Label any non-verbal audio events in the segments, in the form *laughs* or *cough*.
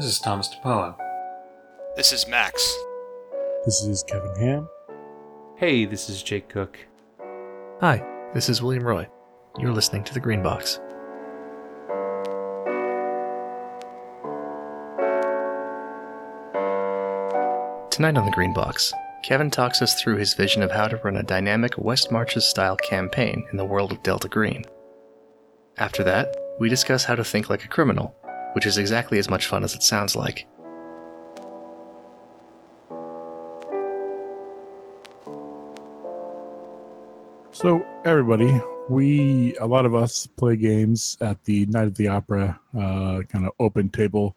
This is Thomas DePolo. This is Max. This is Kevin Ham. Hey, this is Jake Cook. Hi, this is William Roy. You're listening to The Green Box. Tonight on The Green Box, Kevin talks us through his vision of how to run a dynamic West Marches style campaign in the world of Delta Green. After that, we discuss how to think like a criminal, which is exactly as much fun as it sounds like. So, everybody, we, a lot of us play games at the Night of the Opera, uh, kind of open table,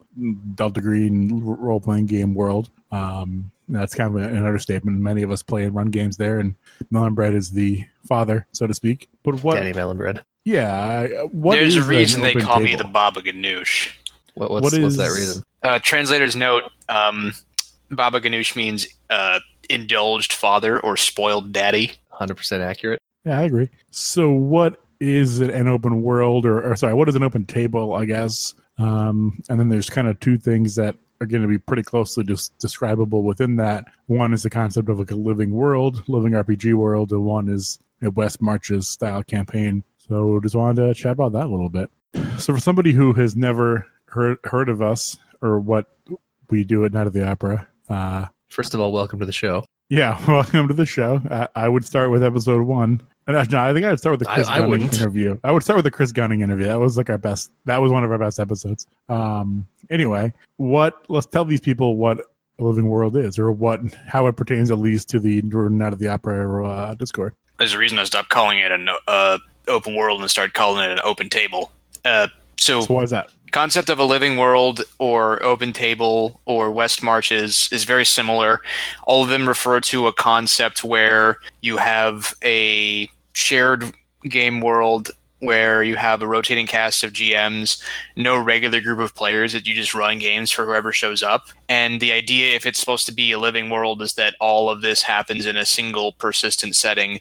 Delta Green role playing game world. Um, that's kind of an understatement. Many of us play and run games there, and Melonbread is the father, so to speak. But what? Danny Melonbread. Yeah. I- What There's a is an reason they open call me the table? Baba Ghanoush. What, what's, What what's that is- reason? Uh, translator's note: um, Baba Ghanoush means uh, indulged father or spoiled daddy. 100% accurate. Yeah, I agree. So, what is an open world, or, or sorry, what is an open table? I guess. Um, and then there's kind of two things that are going to be pretty closely des- describable within that. One is the concept of like a living world, living RPG world, and one is a West Marches style campaign. So, just wanted to chat about that a little bit. So, for somebody who has never heard heard of us or what we do at Night of the Opera, uh, First of all, welcome to the show. yeah, *laughs* welcome to the show. I, I would start with episode one. And no, I think I would start with the Chris I Gunning wouldn't. interview. I would start with the Chris Gunning interview. That was like our best. That was one of our best episodes. Um. Anyway, what? Let's tell these people what a living world is, or what how it pertains at least to the Night of the Opera uh, Discord. There's a reason I stopped calling it an uh, open world and started calling it an open table. Uh, so So why is that? Concept of a living world or open table or west marches is very similar. All of them refer to a concept where you have a shared game world where you have a rotating cast of gms no regular group of players that you just run games for whoever shows up. And the idea if it's supposed to be a living world is that all of this happens in a single persistent setting.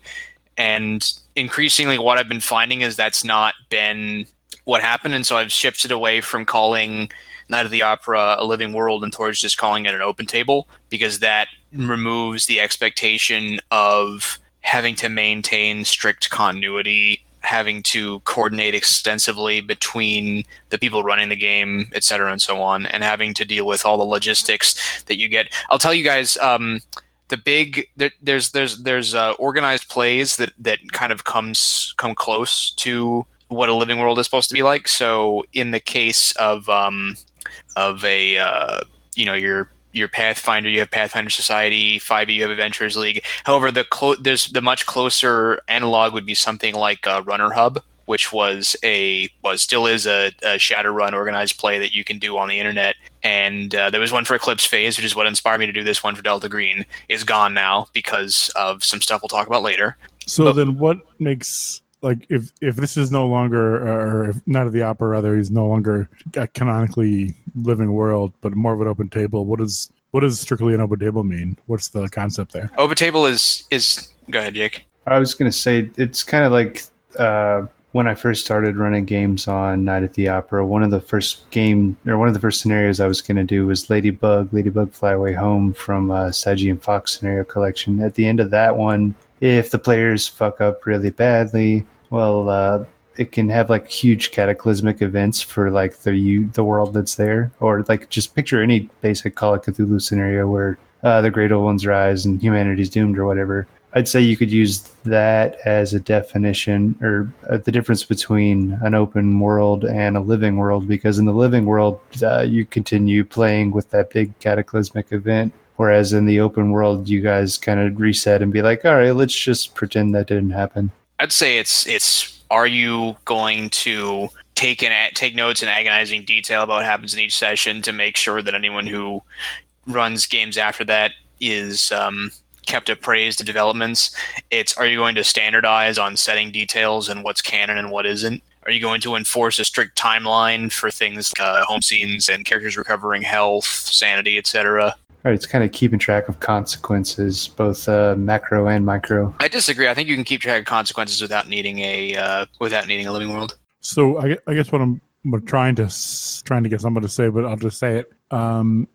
And increasingly what i've been finding is that's not been what happened, and so I've shifted away from calling Night of the Opera a living world and towards just calling it an open table because that removes the expectation of having to maintain strict continuity, having to coordinate extensively between the people running the game, et cetera, and so on, and having to deal with all the logistics that you get. I'll tell you guys. Um, the big there, there's there's there's uh, organized plays that that kind of comes come close to what a living world is supposed to be like. So in the case of um, of a uh, you know your your Pathfinder, you have Pathfinder Society. Five E, you have Adventurers League. However, the clo- there's the much closer analog would be something like uh, Runner Hub, which was a was still is a, a Shadowrun organized play that you can do on the internet. And uh, there was one for Eclipse Phase, which is what inspired me to do this one for Delta Green. Is gone now because of some stuff we'll talk about later. So But- then, what makes like if if this is no longer or if Night of the Opera rather is no longer a canonically living world, but more of an open table? What does what does strictly an open table mean? What's the concept there? Open Table is is go ahead, Jake. I was gonna say it's kind of like uh, when I first started running games on Night at the Opera. One of the first game or one of the first scenarios I was gonna do was Ladybug, Ladybug Fly Away Home from uh, Sagi and Fox scenario collection. At the end of that one, if the players fuck up really badly, well, uh, it can have like huge cataclysmic events for like the you the world that's there, or like just picture any basic Call of Cthulhu scenario where uh, the Great Old Ones rise and humanity's doomed or whatever. I'd say you could use that as a definition or uh, the difference between an open world and a living world, because in the living world, uh, you continue playing with that big cataclysmic event. Whereas in the open world, you guys kind of reset and be like, all right, let's just pretend that didn't happen. I'd say it's it's are you going to take an take notes in agonizing detail about what happens in each session to make sure that anyone who runs games after that is um, kept appraised of developments. It's are you going to standardize on setting details and what's canon and what isn't? Are you going to enforce a strict timeline for things like uh, home scenes and characters recovering health, sanity, etc.? All right, it's kind of keeping track of consequences, both uh, macro and micro. I disagree. I think you can keep track of consequences without needing a uh, without needing a living world. So I, I guess what I'm I'm trying to trying to get someone to say, but I'll just say it. Um,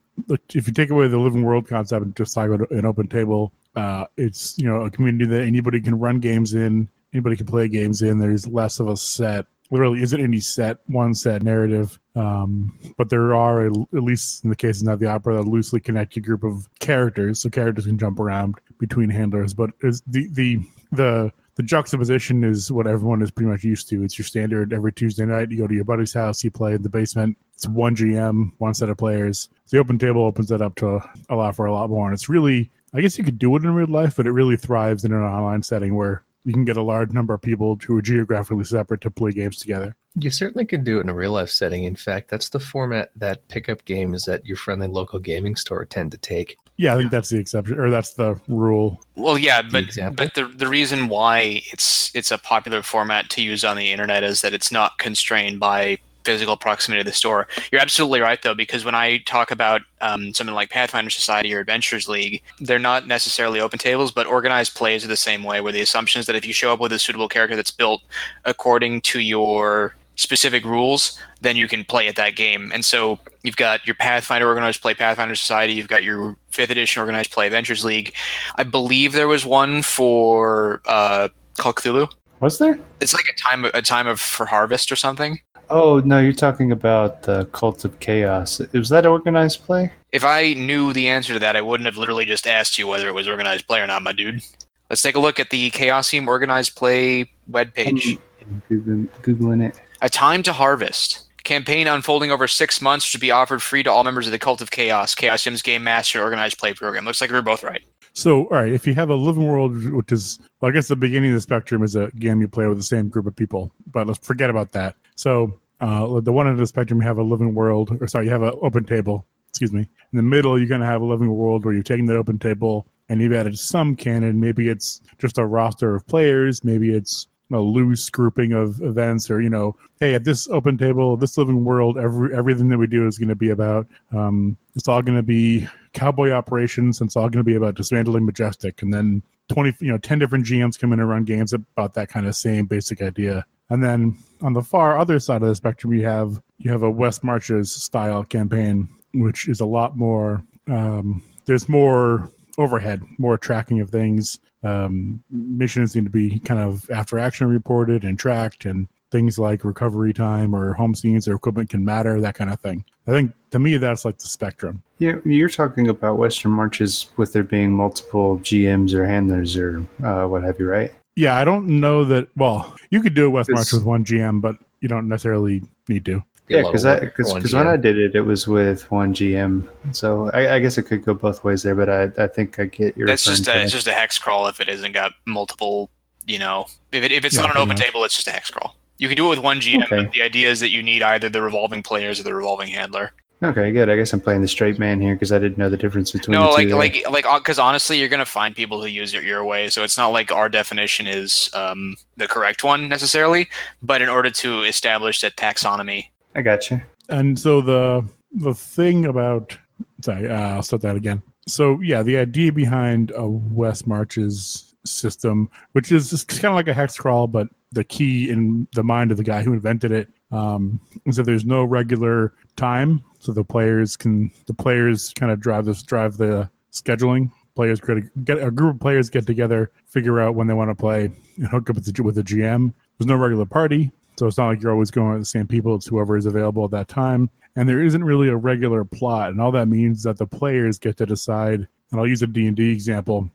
if you take away the living world concept and just talk about an open table, uh, it's you know a community that anybody can run games in, anybody can play games in. There's less of a set. There really isn't any set one set narrative, um, but there are at least in the case of Night of the Opera a loosely connected group of characters, so characters can jump around between handlers. But is the the the the juxtaposition is what everyone is pretty much used to. It's your standard every Tuesday night. You go to your buddy's house, you play in the basement. It's one GM, one set of players. The open table opens that up to allow for a lot more. And it's really, I guess you could do it in real life, but it really thrives in an online setting where you can get a large number of people who are geographically separate to play games together. You certainly can do it in a real life setting. In fact, that's the format that pickup games at your friendly local gaming store tend to take. Yeah, I think that's the exception, or that's the rule. Well, yeah, but example? but the the reason why it's it's a popular format to use on the internet is that it's not constrained by physical proximity to the store. You're absolutely right though, because when I talk about um, something like Pathfinder Society or Adventures League, they're not necessarily open tables, but organized plays are the same way. Where the assumption is that if you show up with a suitable character that's built according to your specific rules, then you can play at that game. And so you've got your Pathfinder organized play Pathfinder Society, you've got your fifth edition organized play Adventures League. I believe there was one for uh, Call of Cthulhu. Was there? It's like a time a time of for harvest or something. Oh no, you're talking about the Cult of Chaos. Was that organized play? If I knew the answer to that, I wouldn't have literally just asked you whether it was organized play or not, my dude. Let's take a look at the Chaosium organized play webpage. I'm Googling, Googling it. A Time to Harvest. Campaign unfolding over six months should be offered free to all members of the Cult of Chaos, Chaosium's Game Master organized play program. Looks like we are both right. So, all right, if you have a living world, which is, well, I guess the beginning of the spectrum is a game you play with the same group of people, but let's forget about that. So, uh, the one end of the spectrum, you have a living world, or sorry, you have an open table. Excuse me. In the middle, you're going to have a living world where you're taking that open table and you've added some canon. Maybe it's just a roster of players. Maybe it's a loose grouping of events, or you know, hey, at this open table, this living world, every everything that we do is going to be about. Um, it's all going to be cowboy operations. And it's all going to be about dismantling Majestic, and then twenty, you know, ten different GMs come in and run games about that kind of same basic idea. And then on the far other side of the spectrum, you have you have a West Marches style campaign, which is a lot more. Um, there's more overhead, more tracking of things. Um, missions need to be kind of after action reported and tracked, and things like recovery time or home scenes or equipment can matter, that kind of thing. I think to me, that's like the spectrum. Yeah, you're talking about Western Marches with there being multiple GMs or handlers or uh, what have you, right? Yeah, I don't know that. Well, you could do a West March with one GM, but you don't necessarily need to. Yeah, because of work for one because when I did it, it was with one GM. So I, I guess it could go both ways there, but I, I think I get your. That's just a, it's just a hex crawl if it hasn't got multiple, you know, if, it, if it's Yeah, not an open much. table, it's just a hex crawl. You can do it with one GM, Okay. but the idea is that you need either the revolving players or the revolving handler. Okay, good. I guess I'm playing the straight man here because I didn't know the difference between No, the like two. there. like like because honestly, you're gonna find people who use it your way. So it's not like our definition is um, the correct one necessarily. But in order to establish that taxonomy, I got you. And so the the thing about sorry, uh, I'll start that again. So yeah, the idea behind a West Marches system, which is kind of like a hex crawl, but the key in the mind of the guy who invented it um, is that there's no regular time, so the players can the players kind of drive this drive the scheduling. Players get get a group of players get together, figure out when they want to play, *laughs* and hook up with the, with the GM. There's no regular party, so it's not like you're always going with the same people. It's whoever is available at that time. And there isn't really a regular plot. And all that means is that the players get to decide. And I'll use a D&D example.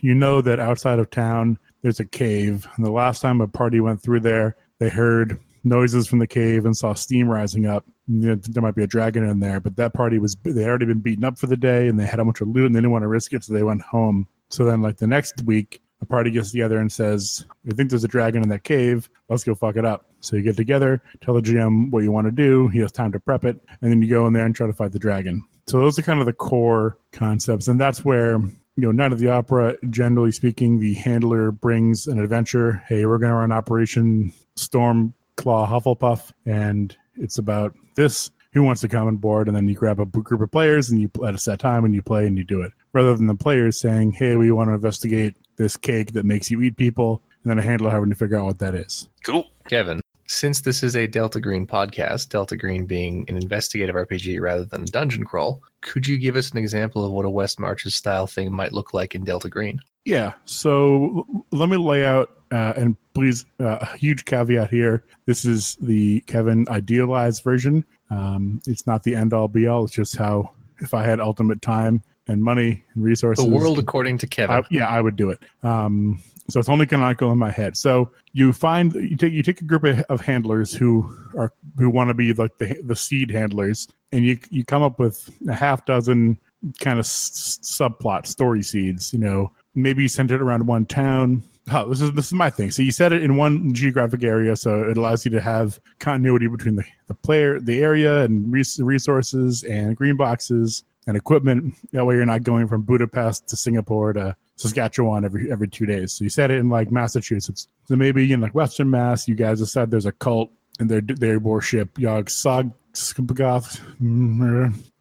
You know that outside of town, there's a cave. And the last time a party went through there, they heard noises from the cave and saw steam rising up. And there- There might be a dragon in there, but that party was, they had already been beaten up for the day and they had a bunch of loot and they didn't want to risk it. So they went home. So then, like the next week, a party gets together and says, "We think there's a dragon in that cave. Let's go fuck it up." So you get together, tell the GM what you want to do. He has time to prep it, and then you go in there and try to fight the dragon. So those are kind of the core concepts, and that's where you know Night of the Opera. Generally speaking, the handler brings an adventure. Hey, we're going to run Operation Storm Claw Hufflepuff, and it's about this. Who wants to come on board? And then you grab a group of players and you at a set time and you play and you do it. Rather than the players saying, "Hey, we want to investigate this cake that makes you eat people," and then a handler having to figure out what that is. cool. Kevin, Since this is a Delta Green podcast, Delta Green being an investigative RPG rather than a dungeon crawl, could you give us an example of what a West Marches style thing might look like in Delta Green? Yeah. So let me lay out, uh, and please, uh, a huge caveat here. This is the Kevin idealized version. Um, it's not the end all be all. It's just how, if I had ultimate time and money and resources, The world according to Kevin. I, yeah, I would do it. Um, so it's only canonical in my head. So you find you take you take a group of, of handlers who are who want to be like the the seed handlers, and you you come up with a half dozen kind of s- subplot story seeds. You know, maybe you center it around one town. Oh, this is this is my thing. So you set it in one geographic area, so it allows you to have continuity between the, the player, the area, and res- resources and green boxes and equipment. That way, you're not going from Budapest to Singapore to Saskatchewan every every two days. So you said it in like Massachusetts. So maybe in like Western Mass, you guys have said there's a cult and their their worship Yog Sog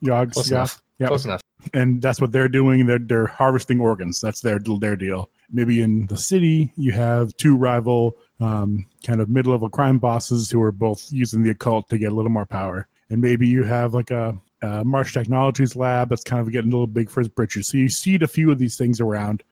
Yog Close. Yep Close enough. and that's what they're doing. They're they're harvesting organs. That's their their deal. Maybe in the city, you have two rival um, kind of mid level crime bosses who are both using the occult to get a little more power. And maybe you have like a, March Technologies lab that's kind of getting a little big for his britches. So you see a few of these things around,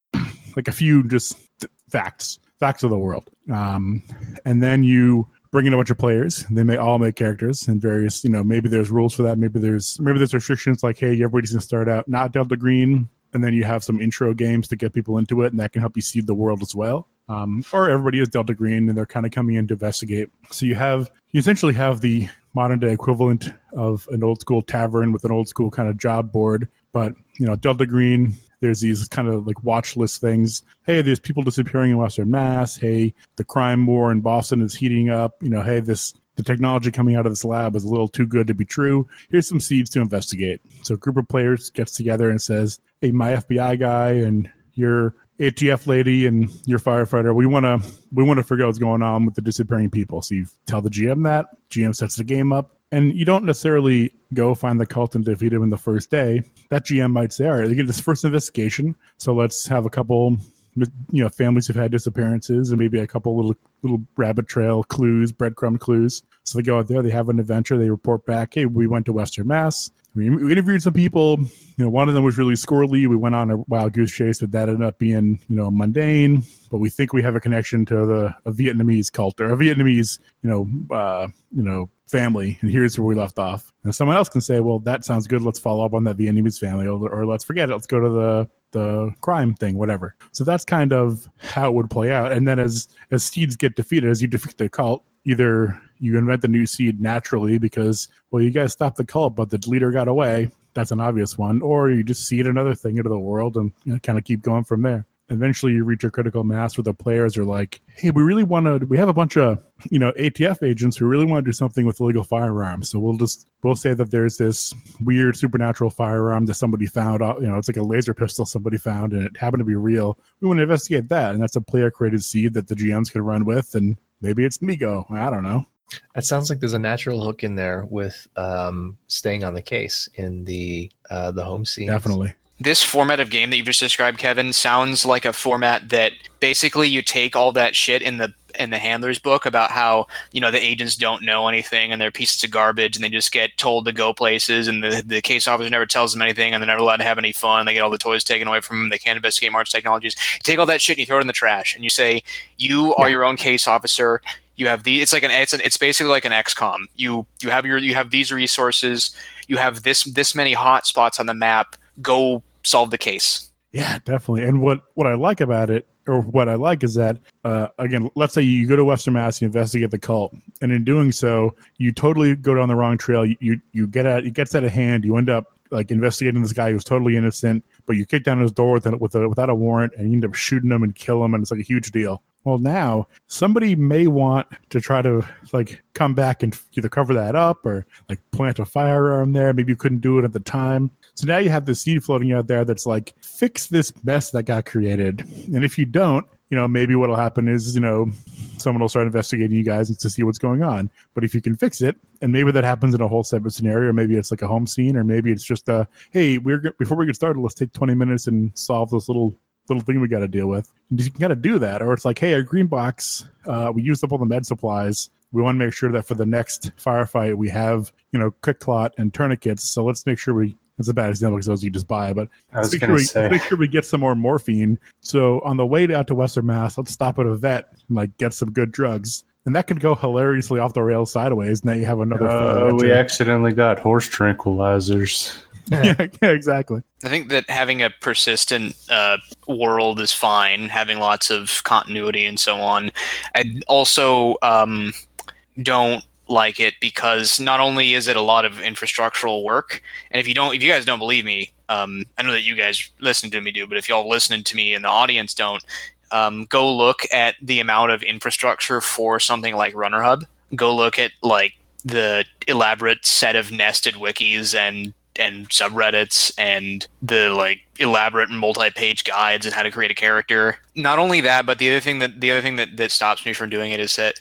like a few just th- facts, facts of the world. Um, and then you bring in a bunch of players. They may all make characters and various, you know, maybe there's rules for that. Maybe there's maybe there's restrictions like, hey, everybody's gonna start out not Delta Green, and then you have some intro games to get people into it, and that can help you seed the world as well. Um, or everybody is Delta Green and they're kind of coming in to investigate. So you have you essentially have the modern day equivalent of an old school tavern with an old school kind of job board, but you know, Delta Green there's these kind of like watch list things. Hey, there's people disappearing in Western Mass. Hey, the crime war in Boston is heating up. You know, hey, this the technology coming out of this lab is a little too good to be true. Here's some seeds to investigate. So a group of players gets together and says, Hey, my FBI guy and your ATF lady and your firefighter, we wanna we wanna figure out what's going on with the disappearing people. So you tell the GM that, GM sets the game up, and you don't necessarily go find the cult and defeat him in the first day. That GM might say, all right, they get this first investigation, so let's have a couple, you know, families who've had disappearances and maybe a couple little little rabbit trail clues, breadcrumb clues. So they go out there, they have an adventure, they report back, hey, we went to Western Mass, we, we interviewed some people. You know, one of them was really squirrely. We went on a wild goose chase, but that ended up being, you know, mundane. But we think we have a connection to the a Vietnamese cult or a Vietnamese, you know, uh, you know, family. And here's where we left off. And someone else can say, well, that sounds good. Let's follow up on that Vietnamese family, or, or let's forget it. Let's go to the the crime thing, whatever. So that's kind of how it would play out. And then as as seeds get defeated, as you defeat the cult, either you invent the new seed naturally because well you guys stopped the cult but the leader got away. That's an obvious one. Or you just seed another thing into the world and you know, kind of keep going from there. Eventually you reach a critical mass where the players are like hey we really want to we have a bunch of you know atf agents who really want to do something with illegal firearms. So we'll just we'll say that there's this weird supernatural firearm that somebody found out you know it's like a laser pistol somebody found and it happened to be real. We want to investigate that. And that's a player created seed that the gms can run with and maybe it's mi-go. I don't know. That sounds like there's a natural hook in there with um, staying on the case in the uh, the home scene. definitely This format of game that you've just described, Kevin, sounds like a format that basically you take all that shit in the in the handler's book about how you know the agents don't know anything and they're pieces of garbage and they just get told to go places and the, the case officer never tells them anything and they're never allowed to have any fun they get all the toys taken away from them they can't investigate march technologies you take all that shit and you throw it in the trash and you say you are your own case officer you have the it's like an it's an, it's basically like an XCOM. You you have your you have these resources. You have this this many hot spots on the map. Go solve the case. Yeah, definitely. And what what I like about it, or what I like, is that uh, again, let's say you go to Western Mass, you investigate the cult, and in doing so, you totally go down the wrong trail. You you, you get at it gets out of hand. You end up like investigating this guy who's totally innocent, but you kick down his door with a, with a, without a warrant, and you end up shooting him and kill him, and it's like a huge deal. Well, now somebody may want to try to like come back and either cover that up or like plant a firearm there. Maybe you couldn't do it at the time. So now you have the seed floating out there that's like, fix this mess that got created. And if you don't, you know, maybe what'll happen is, you know, someone will start investigating you guys to see what's going on. But if you can fix it, and maybe that happens in a whole separate scenario, maybe it's like a home scene, or maybe it's just a, hey, we're before we get started, let's take 20 minutes and solve this little little thing we got to deal with. And you kind of do that, or it's like, hey, our green box, uh, we used up all the med supplies. we want to make sure that for the next firefight we have you know quick clot and tourniquets. So let's make sure we. It's a bad example because those you just buy, but I was make sure, we, say. make sure we get some more morphine. So on the way out to Western Mass, let's stop at a vet and like get some good drugs. And that could go hilariously off the rails sideways. Now you have another. Uh, we accidentally got horse tranquilizers. *laughs* yeah, yeah, exactly. I think that having a persistent uh, world is fine, having lots of continuity and so on. I also um, don't like it because not only is it a lot of infrastructural work, and if you don't, if you guys don't believe me, um, I know that you guys listening to me do, but if y'all listening to me and the audience don't, um, go look at the amount of infrastructure for something like Runner Hub. Go look at like the elaborate set of nested wikis and and subreddits and the like elaborate multi-page guides and how to create a character. Not only that, but the other thing that the other thing that, that stops me from doing it is that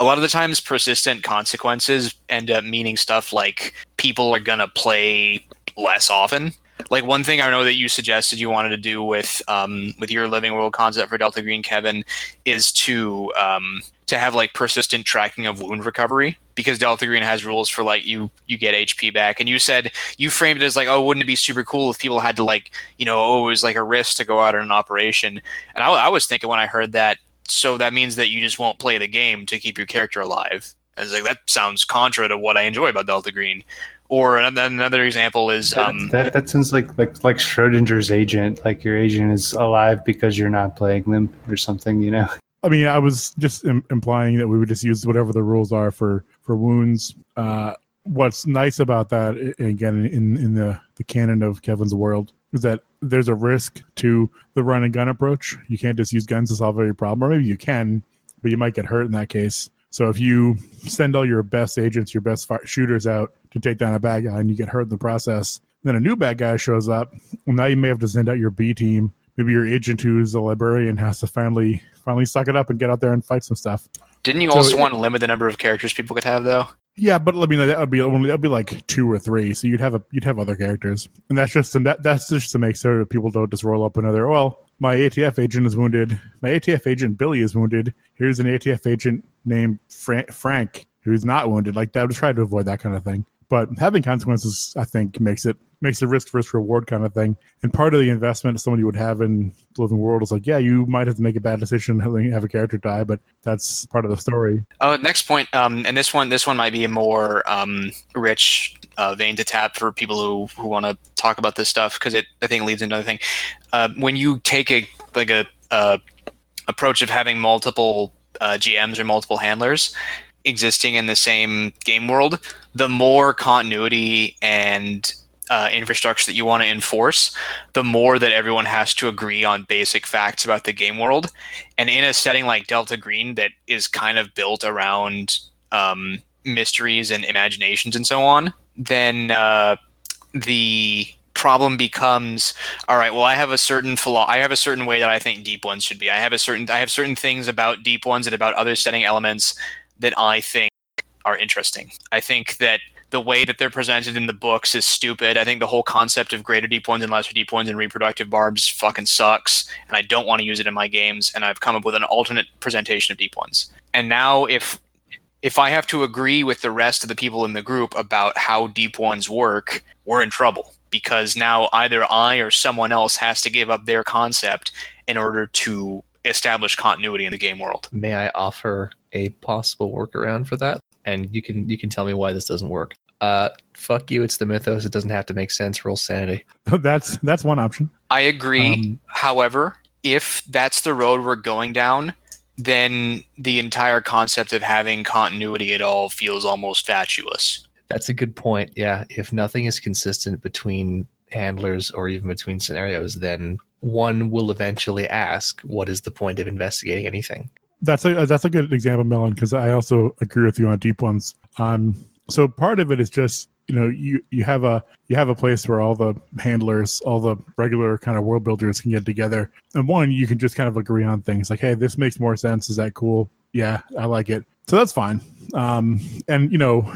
a lot of the times persistent consequences end up meaning stuff like people are gonna play less often. Like one thing I know that you suggested you wanted to do with um, with your living world concept for Delta Green, Kevin, is to um, to have like persistent tracking of wound recovery because Delta Green has rules for like you you get HP back, and you said you framed it as like oh wouldn't it be super cool if people had to like you know oh it was like a risk to go out on an operation, and I, I was thinking when I heard that so that means that you just won't play the game to keep your character alive. I was like that sounds contra to what I enjoy about Delta Green. Or another, another example is um, that, that sounds like, like like Schrodinger's agent. Like your agent is alive because you're not playing them or something. You know. *laughs* I mean, I was just Im- implying that we would just use whatever the rules are for for wounds. Uh, what's nice about that, again, in in the the canon of Kevin's world, is that there's a risk to the run and gun approach. You can't just use guns to solve every problem, or maybe you can, but you might get hurt in that case. So if you send all your best agents, your best fi- shooters out to take down a bad guy, and you get hurt in the process, then a new bad guy shows up. Well, now you may have to send out your B team. Maybe your agent, who's a librarian, has to finally finally suck it up and get out there and fight some stuff. didn't you so also it- want to limit the number of characters people could have though? Yeah, but I mean that would be only that'd be like two or three. So you'd have a you'd have other characters, and that's just and that that's just to make sure that people don't just roll up another. Well, my ATF agent is wounded. My ATF agent Billy is wounded. Here's an ATF agent named Fra- Frank who's not wounded. Like that would try to avoid that kind of thing. But having consequences, I think, makes it makes a risk versus reward kind of thing. And part of the investment someone you would have in the living world is like, yeah, you might have to make a bad decision, *laughs* have a character die, but that's part of the story. Oh, next point, um, and this one, this one might be a more um, rich uh, vein to tap for people who, who want to talk about this stuff because it, I think, leads into another thing. Uh, when you take a like a uh, approach of having multiple uh, GMs or multiple handlers existing in the same game world, the more continuity and uh, infrastructure that you want to enforce, the more that everyone has to agree on basic facts about the game world. And in a setting like Delta Green that is kind of built around um, mysteries and imaginations and so on, then uh, the problem becomes all right well i have a certain philo- i have a certain way that i think deep ones should be i have a certain i have certain things about deep ones and about other setting elements that i think are interesting i think that the way that they're presented in the books is stupid. I think the whole concept of greater deep ones and lesser deep ones and reproductive barbs fucking sucks, and I don't want to use it in my games. And I've come up with an alternate presentation of deep ones. And now, if if I have to agree with the rest of the people in the group about how deep ones work, we're in trouble because now either I or someone else has to give up their concept in order to establish continuity in the game world. May I offer a possible workaround for that? And you can you can tell me why this doesn't work. Uh, fuck you. It's the mythos. It doesn't have to make sense. Roll sanity. *laughs* that's that's one option. I agree. Um, However, if that's the road we're going down, then the entire concept of having continuity at all feels almost fatuous. That's a good point. Yeah. If nothing is consistent between handlers or even between scenarios, then one will eventually ask, "What is the point of investigating anything?" That's a that's a good example, Melon, because I also agree with you on deep ones. Um, so part of it is just you know you you have a you have a place where all the handlers, all the regular kind of world builders can get together, and one you can just kind of agree on things like, hey, this makes more sense. Is that cool? Yeah, I like it. So that's fine. Um, and you know,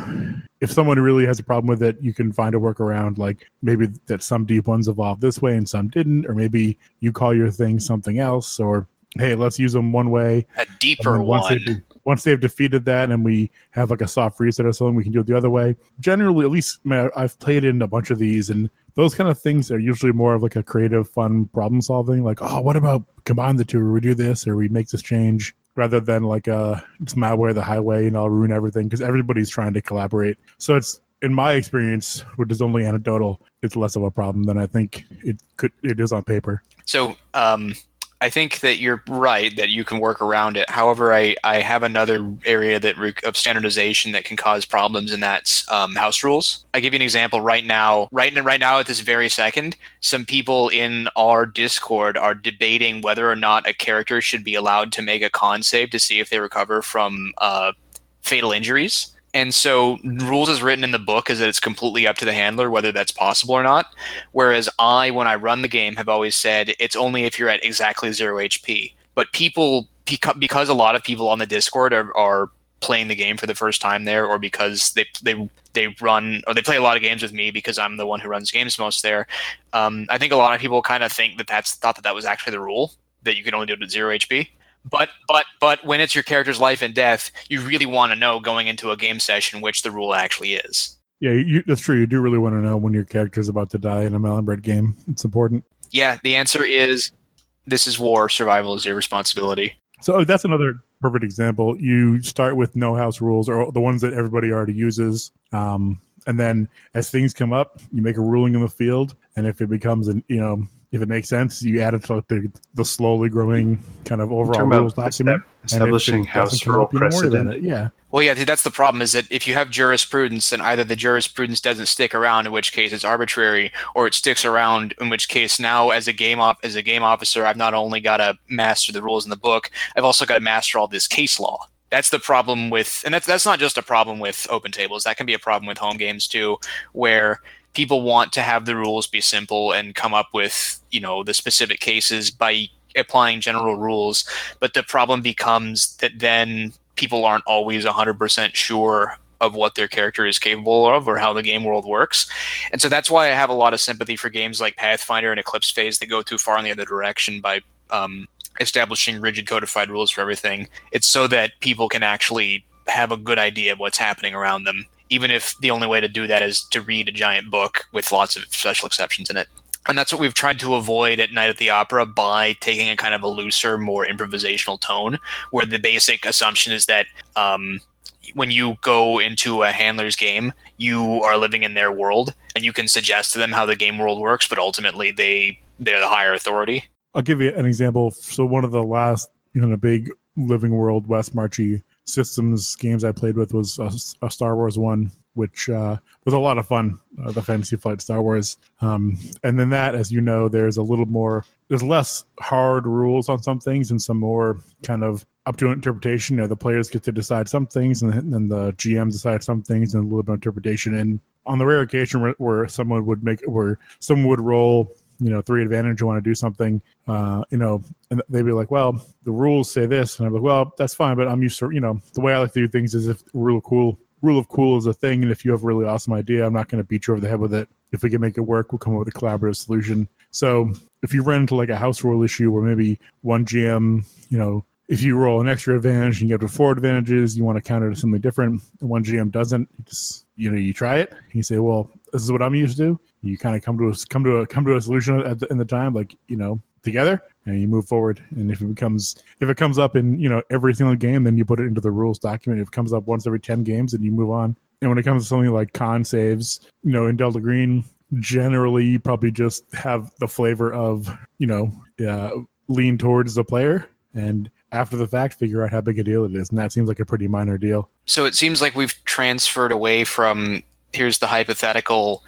if someone really has a problem with it, you can find a workaround. Like maybe that some deep ones evolved this way and some didn't, or maybe you call your thing something else, or hey, let's use them one way A deeper once one. do- once they've defeated that and we have like a soft reset or something, we can do it the other way. Generally, at least man, I've played in a bunch of these, and those kind of things are usually more of like a creative, fun problem solving. Like, oh, what about combine the two, or we do this, or we make this change, rather than like uh, it's my way or the highway, and I'll ruin everything because everybody's trying to collaborate. So it's in my experience, which is only anecdotal, it's less of a problem than I think it could it is on paper. So um, I think that you're right that you can work around it. However, I, I have another area that of standardization that can cause problems, and that's um, house rules. I give you an example right now. Right right now, at this very second, some people in our Discord are debating whether or not a character should be allowed to make a con save to see if they recover from uh, fatal injuries. And so rules as written in the book is that it's completely up to the handler whether that's possible or not. Whereas I, when I run the game, have always said it's only if you're at exactly zero HP. But people, because a lot of people on the Discord are, are playing the game for the first time there, or because they they they run or they play a lot of games with me because I'm the one who runs games most there. Um, I think a lot of people kind of think that that's thought that that was actually the rule that you can only do it at zero HP. But but but when it's your character's life and death, you really want to know going into a game session which the rule actually is. Yeah, you, that's true. You do really want to know when your character's about to die in a Melonbread game. It's important. Yeah, the answer is this is war. Survival is your responsibility. So oh, that's another perfect example. You start with no house rules or the ones that everybody already uses. Um, and then as things come up, you make a ruling in the field. And if it becomes an, you know, if it makes sense, you add it to like the, the slowly growing kind of overall rules document. Establishing house rule precedent. yeah. Well, yeah, that's the problem is that if you have jurisprudence, then either the jurisprudence doesn't stick around, in which case it's arbitrary, or it sticks around, in which case now as a game op- as a game officer, I've not only got to master the rules in the book, I've also got to master all this case law. That's the problem with, and that's that's not just a problem with open tables. That can be a problem with home games too, where people want to have the rules be simple and come up with you know the specific cases by applying general rules but the problem becomes that then people aren't always 100% sure of what their character is capable of or how the game world works. And so that's why I have a lot of sympathy for games like Pathfinder and Eclipse Phase that go too far in the other direction by um, establishing rigid codified rules for everything. It's so that people can actually have a good idea of what's happening around them even if the only way to do that is to read a giant book with lots of special exceptions in it. And that's what we've tried to avoid at Night at the Opera by taking a kind of a looser, more improvisational tone, where the basic assumption is that um, when you go into a handler's game, you are living in their world, and you can suggest to them how the game world works, but ultimately they they're the higher authority. I'll give you an example. So one of the last, you know, big living world West Marchy systems games I played with was a, a Star Wars one, which uh, was a lot of fun. Uh, the Fantasy Flight Star Wars, um, and then that, as you know, there's a little more, there's less hard rules on some things, and some more kind of up to interpretation. You know, the players get to decide some things, and then the GM decide some things, and a little bit of interpretation. And on the rare occasion where, where someone would make, where someone would roll you know three advantage you want to do something uh you know and they'd be like well the rules say this and i'm like well that's fine but i'm used to you know the way i like to do things is if rule of cool rule of cool is a thing and if you have a really awesome idea i'm not going to beat you over the head with it if we can make it work we'll come up with a collaborative solution so if you run into like a house rule issue where maybe one gm you know if you roll an extra advantage and you have four advantages, you want to counter to something different. And one GM doesn't, you just you know you try it. You say, well, this is what I'm used to you kind of come to a come to a come to a solution at the, in the time like you know together and you move forward. And if it becomes if it comes up in you know every single game then you put it into the rules document. If it comes up once every 10 games and you move on. And when it comes to something like con saves you know in delta green generally you probably just have the flavor of you know uh, lean towards the player and after the fact figure out how big a deal it is. And that seems like a pretty minor deal. So it seems like we've transferred away from here's the hypothetical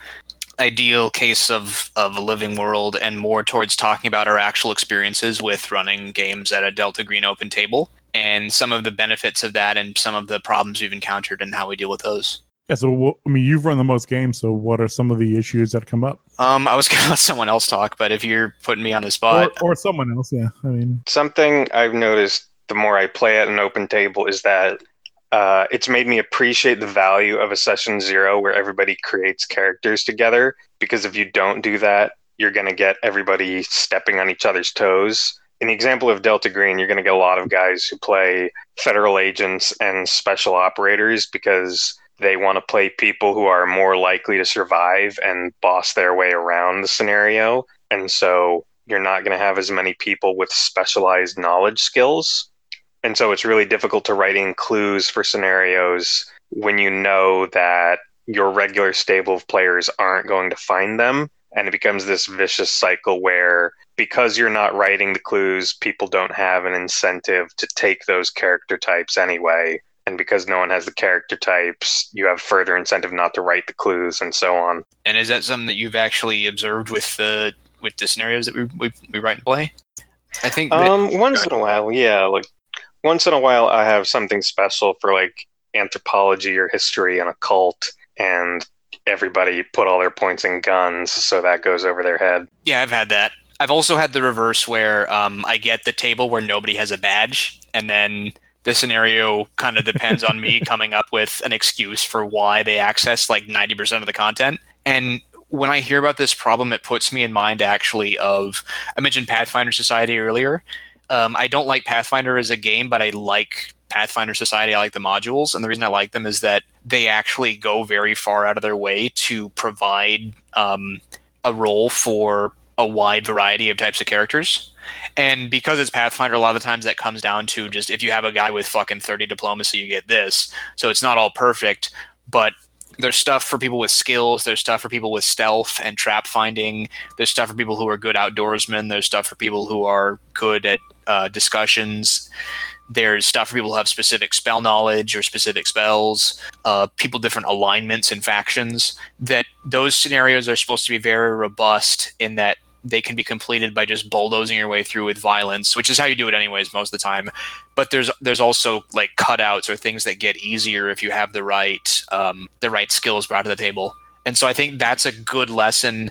ideal case of, of a living world and more towards talking about our actual experiences with running games at a Delta Green open table and some of the benefits of that and some of the problems we've encountered and how we deal with those. Yeah, so I mean, you've run the most games, so what are some of the issues that come up? Um, I was *laughs* going to let someone else talk, but if you're putting me on the spot, or, or someone else, yeah. I mean, something I've noticed the more I play at an open table is that uh, it's made me appreciate the value of a session zero where everybody creates characters together. Because if you don't do that, you're going to get everybody stepping on each other's toes in the example of Delta Green, you're going to get a lot of guys who play federal agents and special operators because they want to play people who are more likely to survive and boss their way around the scenario. And so you're not going to have as many people with specialized knowledge skills. And so it's really difficult to write in clues for scenarios when you know that your regular stable of players aren't going to find them. And it becomes this vicious cycle where because you're not writing the clues, people don't have an incentive to take those character types anyway. And because no one has the character types, you have further incentive not to write the clues and so on. And is that something that you've actually observed with the with the scenarios that we we, we write and play? I think that, Um, once in a while, yeah. Like once in a while, I have something special for like anthropology or history and occult, and everybody put all their points in guns, so that goes over their head. Yeah, I've had that. I've also had the reverse where um, I get the table where nobody has a badge, and then the scenario kind of depends on me *laughs* coming up with an excuse for why they access like 90% of the content. And when I hear about this problem, it puts me in mind actually of I mentioned Pathfinder Society earlier. Um, I don't like Pathfinder as a game, but I like Pathfinder Society. I like the modules, and the reason I like them is that they actually go very far out of their way to provide um, a role for a wide variety of types of characters. And because it's Pathfinder, a lot of the times that comes down to just if you have a guy with fucking 30 diplomacy, you get this. So it's not all perfect, but there's stuff for people with skills, there's stuff for people with stealth and trap finding, there's stuff for people who are good outdoorsmen, there's stuff for people who are good at uh, discussions. There's stuff for people who have specific spell knowledge or specific spells, uh, people different alignments and factions. That those scenarios are supposed to be very robust in that they can be completed by just bulldozing your way through with violence, which is how you do it anyways most of the time. But there's there's also like cutouts or things that get easier if you have the right um, the right skills brought to the table. And so I think that's a good lesson.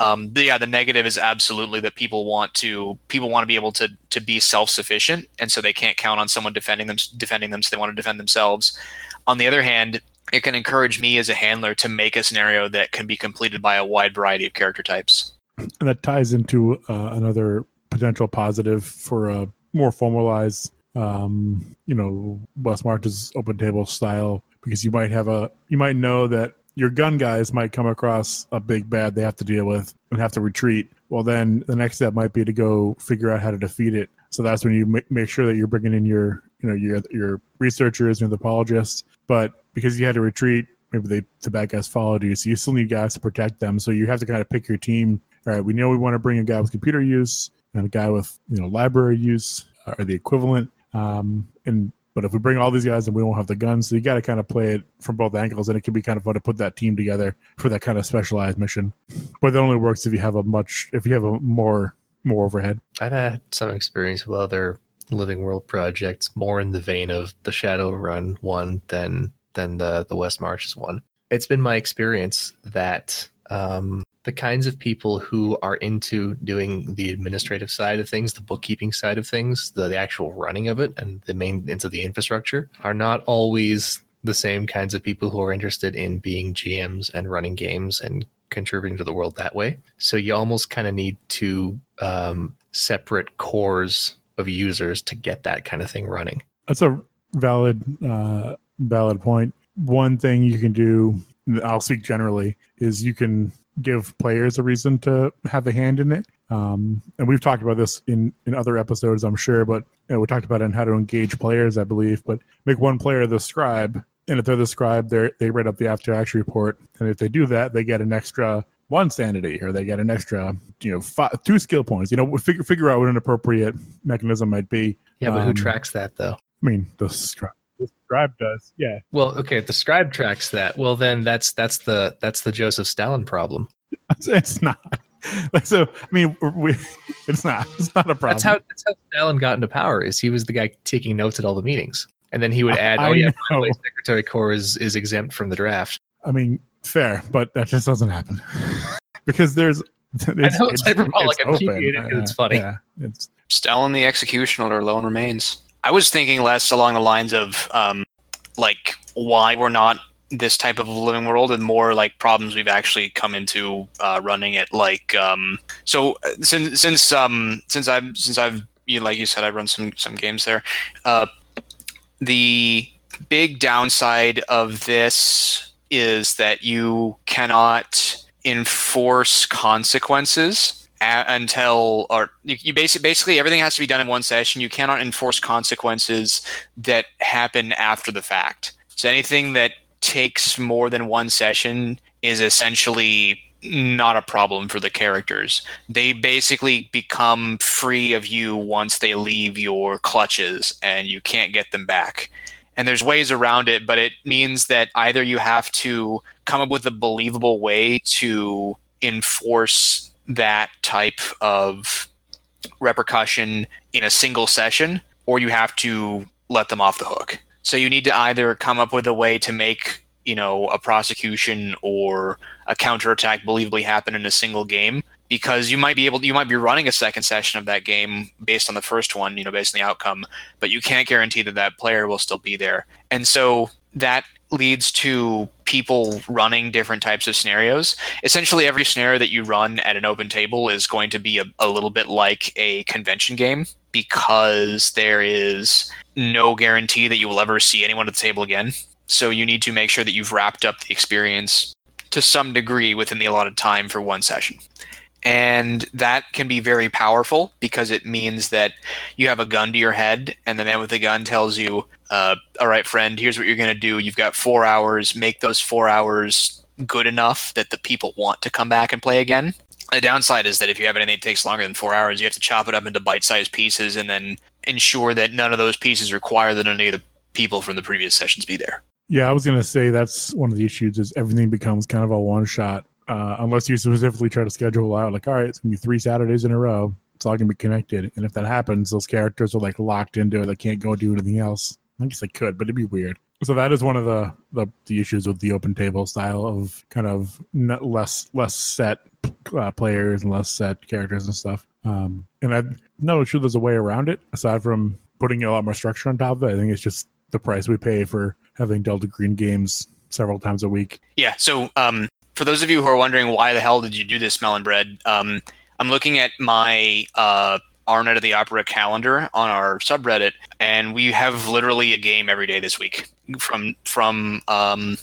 Um, yeah, the negative is absolutely that people want to people want to be able to to be self sufficient, and so they can't count on someone defending them defending them, so they want to defend themselves. On the other hand, it can encourage me as a handler to make a scenario that can be completed by a wide variety of character types. And that ties into uh, another potential positive for a more formalized, um, you know, West March's open table style, because you might have a, you might know that your gun guys might come across a big bad they have to deal with and have to retreat. Well, then the next step might be to go figure out how to defeat it. So that's when you make, make sure that you're bringing in your, you know, your your researchers, your anthropologists. But because you had to retreat, maybe they the bad guys followed you, so you still need guys to protect them. So you have to kind of pick your team. All right, we know we want to bring a guy with computer use and a guy with you know library use or the equivalent. Um, and but if we bring all these guys and we won't have the guns, so you got to kind of play it from both angles, and it can be kind of fun to put that team together for that kind of specialized mission. But it only works if you have a much if you have a more more overhead. I've had some experience with other living world projects, more in the vein of the Shadowrun one than than the the West Marches one. It's been my experience that um, the kinds of people who are into doing the administrative side of things, the bookkeeping side of things, the, the actual running of it, and the maintenance of the infrastructure are not always the same kinds of people who are interested in being GMs and running games and contributing to the world that way. So you almost kind of need two um, separate cores of users to get that kind of thing running. That's a valid uh, valid point. One thing you can do, I'll speak generally, is you can give players a reason to have a hand in it. Um, and we've talked about this in in other episodes, I'm sure, but you know, we talked about it in how to engage players, I believe. But make one player the scribe, and if they're the scribe, they they write up the after action report, and if they do that, they get an extra one sanity, or they get an extra, you know, five, two skill points. You know, figure figure out what an appropriate mechanism might be. Yeah, but who Um, tracks that though? I mean, the scribe, the scribe does, yeah. Well, okay, if the scribe tracks that. Well, then that's that's the that's the Joseph Stalin problem. It's, *laughs* it's not. So I mean, we, *laughs* it's not. It's not a problem. That's how that's how Stalin got into power. Is he was the guy taking notes at all the meetings, and then he would add, I "Oh yeah, know. way, Secretary Corps is is exempt from the draft." I mean, fair, but that just doesn't happen *laughs* because there's. It's, know it's hyperbolic, I'm keeping it it's funny. Yeah, it's Stalin the Executioner alone remains. I was thinking less along the lines of um, like why we're not this type of living world and more like problems we've actually come into uh, running it. Like um, so uh, since since um, since I've since I've you like you said, I've run some some games there. Uh, the big downside of this is that you cannot enforce consequences until or you, you basically basically everything has to be done in one session. You cannot enforce consequences that happen after the fact. So anything that takes more than one session is essentially not a problem for the characters. They basically become free of you once they leave your clutches and you can't get them back. And there's ways around it, but it means that either you have to come up with a believable way to enforce that type of repercussion in a single session, or you have to let them off the hook. So you need to either come up with a way to make, you know, a prosecution or a counterattack believably happen in a single game because you might be able to, you might be running a second session of that game based on the first one, you know, based on the outcome, but you can't guarantee that that player will still be there. And so that leads to people running different types of scenarios. Essentially, every scenario that you run at an open table is going to be a, a little bit like a convention game because there is no guarantee that you will ever see anyone at the table again. So you need to make sure that you've wrapped up the experience to some degree within the allotted time for one session. And that can be very powerful because it means that you have a gun to your head, and the man with the gun tells you, uh, All right, friend, here's what you're going to do. You've got four hours. Make those four hours good enough that the people want to come back and play again. The downside is that if you have anything that takes longer than four hours, you have to chop it up into bite sized pieces and then ensure that none of those pieces require that any of the people from the previous sessions be there. Yeah, I was gonna say that's one of the issues is everything becomes kind of a one shot. Uh, unless you specifically try to schedule out like, all right, it's gonna be three Saturdays in a row. It's all gonna be connected. And if that happens, those characters are like locked into it. They can't go do anything else. I guess they could, but it'd be weird. So that is one of the the, the issues with the open table style of kind of less less set uh, players and less set characters and stuff. Um, and I'm not sure there's a way around it aside from putting a lot more structure on top of it. I think it's just the price we pay for having Delta Green games several times a week. Yeah. So, um, for those of you who are wondering why the hell did you do this, Melonbread, um, I'm looking at my uh, our Night of the Opera calendar on our subreddit, and we have literally a game every day this week from from um,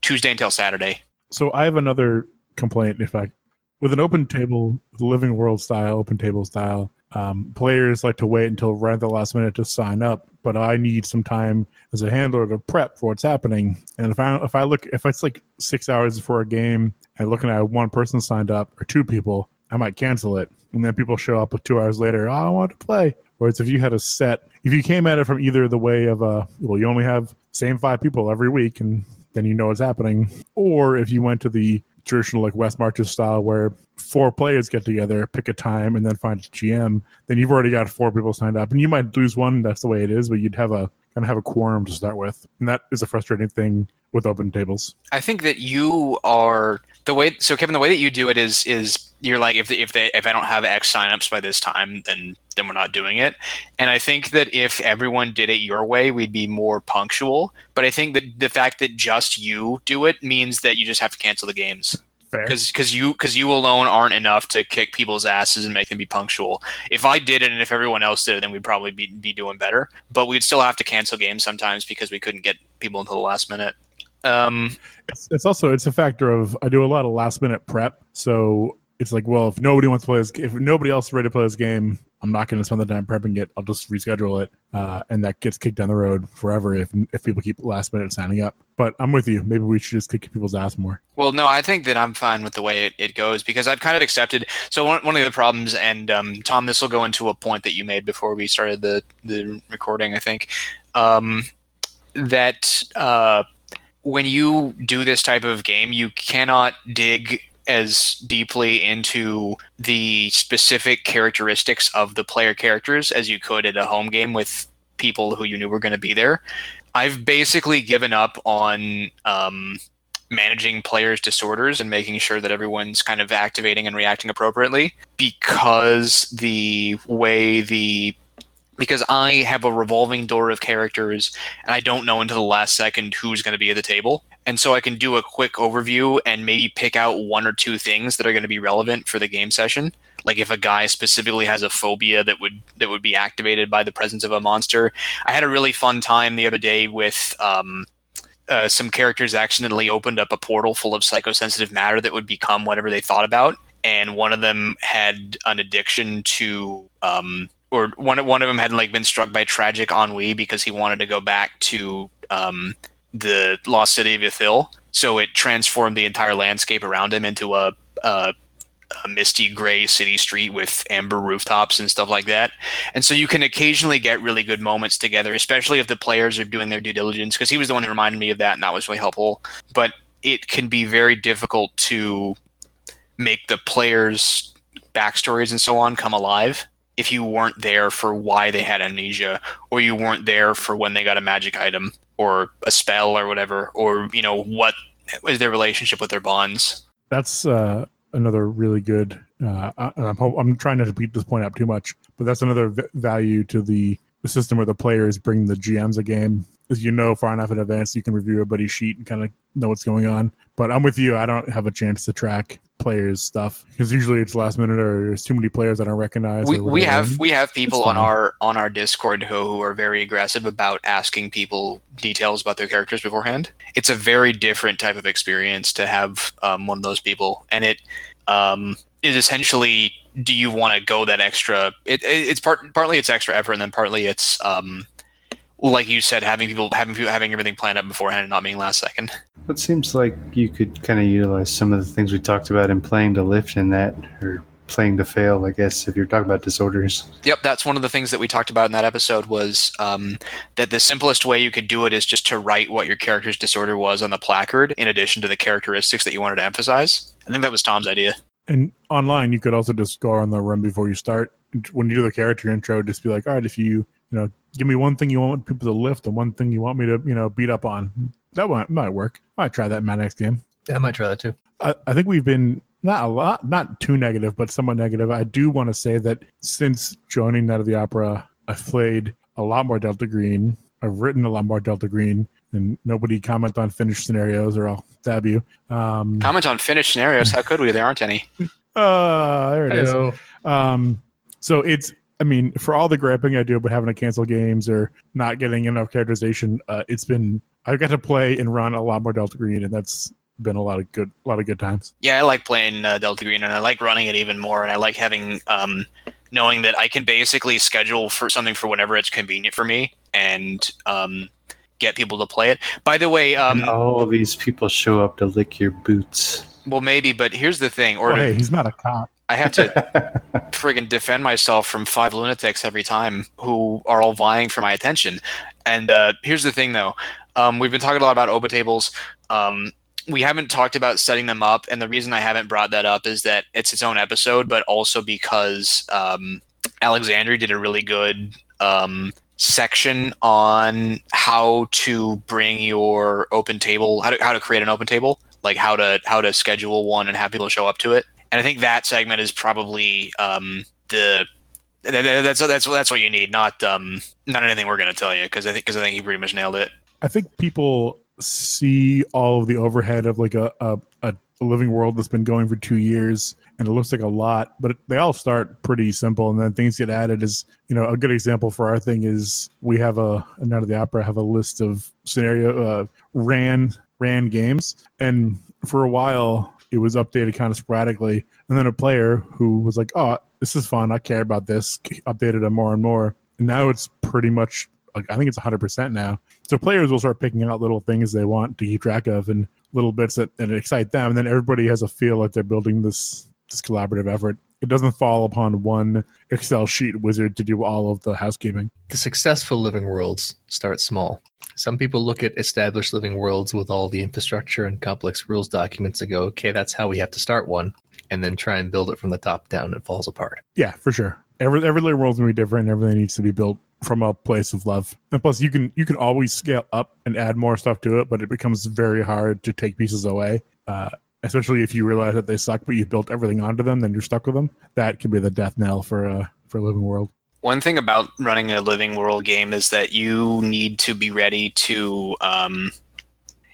Tuesday until Saturday. So I have another complaint. In fact, with an open table, living world style, open table style, um, players like to wait until right at the last minute to sign up. But I need some time as a handler to prep for what's happening. And if I if I look if it's like six hours before a game and looking at one person signed up or two people, I might cancel it. And then people show up two hours later. Oh, I want to play. Whereas if you had a set, if you came at it from either the way of a well, you only have same five people every week, and then you know what's happening, or if you went to the traditional like West Marches style where four players get together, pick a time, and then find a GM, then you've already got four people signed up, and you might lose one. That's the way it is, but you'd have a kind of have a quorum to start with, and that is a frustrating thing with open tables. I think that you are the way. So, Kevin, the way that you do it is is you're like if if they if I don't have X signups by this time, then then we're not doing it. And I think that if everyone did it your way, we'd be more punctual. But I think that the fact that just you do it means that you just have to cancel the games because because you because you alone aren't enough to kick people's asses and make them be punctual. If I did it and if everyone else did it, then we'd probably be be doing better. But we'd still have to cancel games sometimes because we couldn't get people until the last minute. Um, It's, it's also it's a factor of I do a lot of last minute prep, so it's like, well, if nobody wants to play this, if nobody else is ready to play this game, I'm not going to spend the time prepping it. I'll just reschedule it, uh, and that gets kicked down the road forever if if people keep last minute signing up. But I'm with you. Maybe we should just kick people's ass more. Well, no, I think that I'm fine with the way it, it goes because I've kind of accepted. So one, one of the problems, and um, Tom, this will go into a point that you made before we started the the recording. I think um, that uh, when you do this type of game, you cannot dig as deeply into the specific characteristics of the player characters as you could at a home game with people who you knew were going to be there. I've basically given up on um, managing players' disorders and making sure that everyone's kind of activating and reacting appropriately because the way the because I have a revolving door of characters and I don't know until the last second who's going to be at the table. And so I can do a quick overview and maybe pick out one or two things that are going to be relevant for the game session. like if a guy specifically has a phobia that would that would be activated by the presence of a monster. I had a really fun time the other day with um, uh, some characters accidentally opened up a portal full of psychosensitive matter that would become whatever they thought about, and one of them had an addiction to. Um, or one one of them had like been struck by tragic ennui because he wanted to go back to um, the lost city of Ithil. So it transformed the entire landscape around him into a, a a misty gray city street with amber rooftops and stuff like that. And so you can occasionally get really good moments together, especially if the players are doing their due diligence, because he was the one who reminded me of that, and that was really helpful. But it can be very difficult to make the players' backstories and so on come alive if you weren't there for why they had amnesia, or you weren't there for when they got a magic item or a spell or whatever, or you know what was their relationship with their bonds. That's uh, another really good. Uh, I'm, I'm trying not to beat this point up too much, but that's another v- value to the, the system where the players bring the GMs a game. As you know far enough in advance, you can review everybody's sheet and kind of know what's going on. But I'm with you. I don't have a chance to track players stuff because usually it's last minute or there's too many players that don't recognize. We, we have we have people on our on our Discord who, who are very aggressive about asking people details about their characters beforehand. It's a very different type of experience to have um, one of those people, and it um, is essentially do you want to go that extra? It, it, it's part partly it's extra effort, and then partly it's um, like you said, having people having people having everything planned up beforehand and not being last second. It seems like you could kind of utilize some of the things we talked about in playing to lift in that, or playing to fail, I guess, if you're talking about disorders. Yep, that's one of the things that we talked about in that episode was um, that the simplest way you could do it is just to write what your character's disorder was on the placard, in addition to the characteristics that you wanted to emphasize. I think that was Tom's idea. And online, you could also just go on the run before you start. When you do the character intro, just be like, all right, if you, you know, give me one thing you want people to lift and one thing you want me to, you know, beat up on. That might, might work. I might try that in my next game. Yeah, I might try that too. I, I think we've been not a lot, not too negative, but somewhat negative. I do want to say that since joining Night of the Opera, I've played a lot more Delta Green. I've written a lot more Delta Green, and nobody comment on finished scenarios, or I'll stab you. Um, Comment on finished scenarios. How could we? There aren't any. *laughs* uh, there it is. Hello. Um, so it's, I mean, for all the grappling I do about having to cancel games or not getting enough characterization, uh, it's been I've got to play and run a lot more Delta Green, and that's been a lot of good, a lot of good times. Yeah, I like playing uh, Delta Green, and I like running it even more. And I like having um, knowing that I can basically schedule for something for whenever it's convenient for me, and um, get people to play it. By the way, um, all these people show up to lick your boots. well, maybe, but here's the thing: or Oh, hey, he's not a cop. I have to *laughs* friggin' defend myself from five lunatics every time who are all vying for my attention. And uh, here's the thing, though. Um, we've been talking a lot about open tables. Um, we haven't talked about setting them up, and the reason I haven't brought that up is that it's its own episode, but also because um, Alexandrian did a really good um, section on how to bring your open table, how to, how to create an open table, like how to how to schedule one and have people show up to it. And I think that segment is probably um, the that- that- that's that's that's what you need, not um, not anything we're going to tell you, because I think because I think you pretty much nailed it. I think people see all of the overhead of like a, a, a living world that's been going for two years and it looks like a lot, but they all start pretty simple and then things get added is, you know, a good example for our thing is we have a, Night of the Opera have a list of scenario, uh, ran, ran games. And for a while it was updated kind of sporadically. And then a player who was like, oh, this is fun. I care about this, updated it more and more. And now it's pretty much like I think it's 100% now. So players will start picking out little things they want to keep track of and little bits that, that excite them. And then everybody has a feel that they're building this this collaborative effort. It doesn't fall upon one Excel sheet wizard to do all of the housekeeping. The successful living worlds start small. Some people look at established living worlds with all the infrastructure and complex rules documents and go, okay, that's how we have to start one, and then try and build it from the top down. It falls apart. Yeah, for sure. Every every little world's gonna be different. Everything needs to be built from a place of love. And plus, you can you can always scale up and add more stuff to it, but it becomes very hard to take pieces away. Uh, especially if you realize that they suck, but you built everything onto them, then you're stuck with them. That can be the death knell for uh for a living world. One thing about running a living world game is that you need to be ready to um,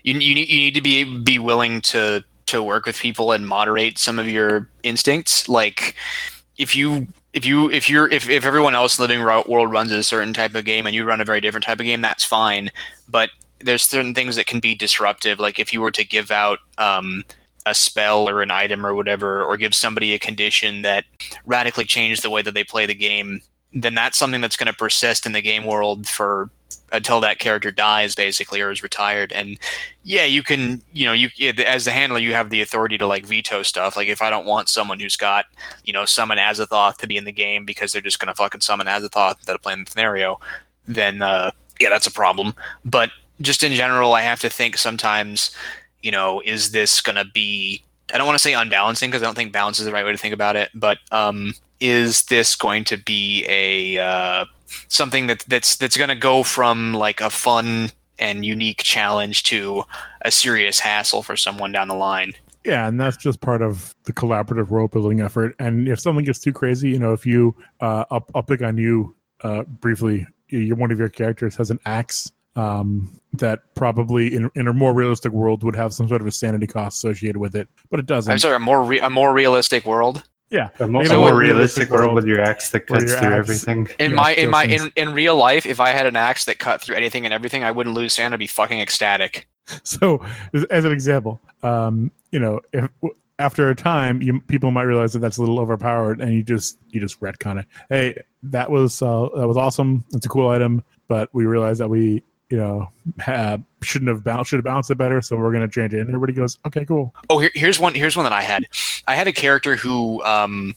you, you need you need to be be willing to to work with people and moderate some of your instincts. Like if you if you if you're if, if everyone else living world runs a certain type of game and you run a very different type of game, that's fine. But there's certain things that can be disruptive. Like if you were to give out um, a spell or an item or whatever, or give somebody a condition that radically changed the way that they play the game, then that's something that's going to persist in the game world for until that character dies basically or is retired. And yeah you can you know you as the handler you have the authority to like veto stuff. Like if i don't want someone who's got you know summon azathoth to be in the game because they're just going to fucking summon azathoth instead of playing the scenario then uh yeah that's a problem. But just in general i have to think sometimes you know is this going to be i don't want to say unbalancing because i don't think balance is the right way to think about it but um is this going to be a uh, something that that's that's going to go from like a fun and unique challenge to a serious hassle for someone down the line? Yeah, and that's just part of the collaborative world building effort. And if something gets too crazy, you know, if you, uh, I'll, I'll pick on you uh, briefly. You're one of your characters has an axe um, that probably in, in a more realistic world would have some sort of a sanity cost associated with it, but it doesn't. I'm sorry, a more re- a more realistic world. Yeah, A more, a more what? realistic world with your axe that cuts through axe. everything. In my in my in, in real life, if I had an axe that cut through anything and everything, I wouldn't lose sand. I'd be fucking ecstatic. *laughs* so as- as an example um you know if after a time you people might realize that that's a little overpowered and you just you just retcon it hey that was uh that was awesome it's a cool item but we realized that we you know have, shouldn't have bounced should have bounced it better so we're gonna change it and everybody goes okay cool Oh, here, here's one. Here's one that I had. I had a character who, um,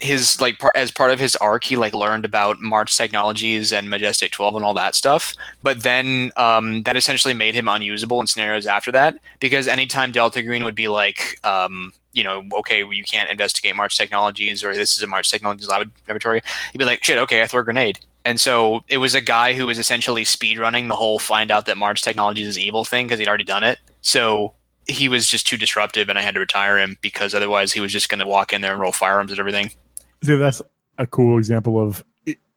his like par- as part of his arc, he like learned about March technologies and Majestic 12 and all that stuff. But then um, that essentially made him unusable in scenarios after that because anytime Delta Green would be like, um, you know, okay, you can't investigate March technologies or this is a March technologies lab- laboratory, he'd be like, shit, okay, I throw a grenade. And so it was a guy who was essentially speedrunning the whole find out that March technologies is evil thing because he'd already done it. So he was just too disruptive and I had to retire him because otherwise he was just going to walk in there and roll firearms and everything. see that's a cool example of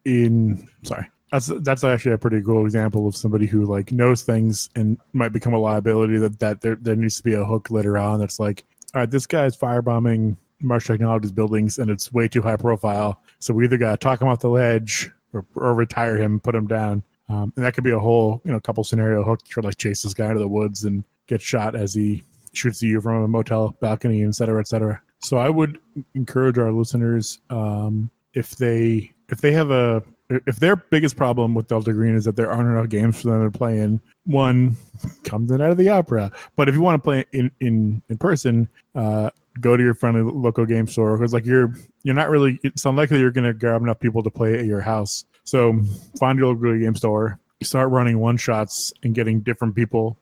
in sorry that's that's actually a pretty cool example of somebody who like knows things and might become a liability that that there, there needs to be a hook later on that's like all right this guy's firebombing March technologies buildings and it's way too high profile so we either got to talk him off the ledge or, or retire him put him down um, and that could be a whole you know couple scenario hook to like chase this guy into the woods and get shot as he shoots you from a motel balcony et cetera et cetera so i would encourage our listeners um, if they if they have a if their biggest problem with Delta Green is that there aren't enough games for them to play in, one, *laughs* come to Night of the Opera. But if you want to play in in in person, uh, go to your friendly local game store because like you're you're not really it's unlikely you're going to grab enough people to play at your house. So find your local game store, start running one shots and getting different people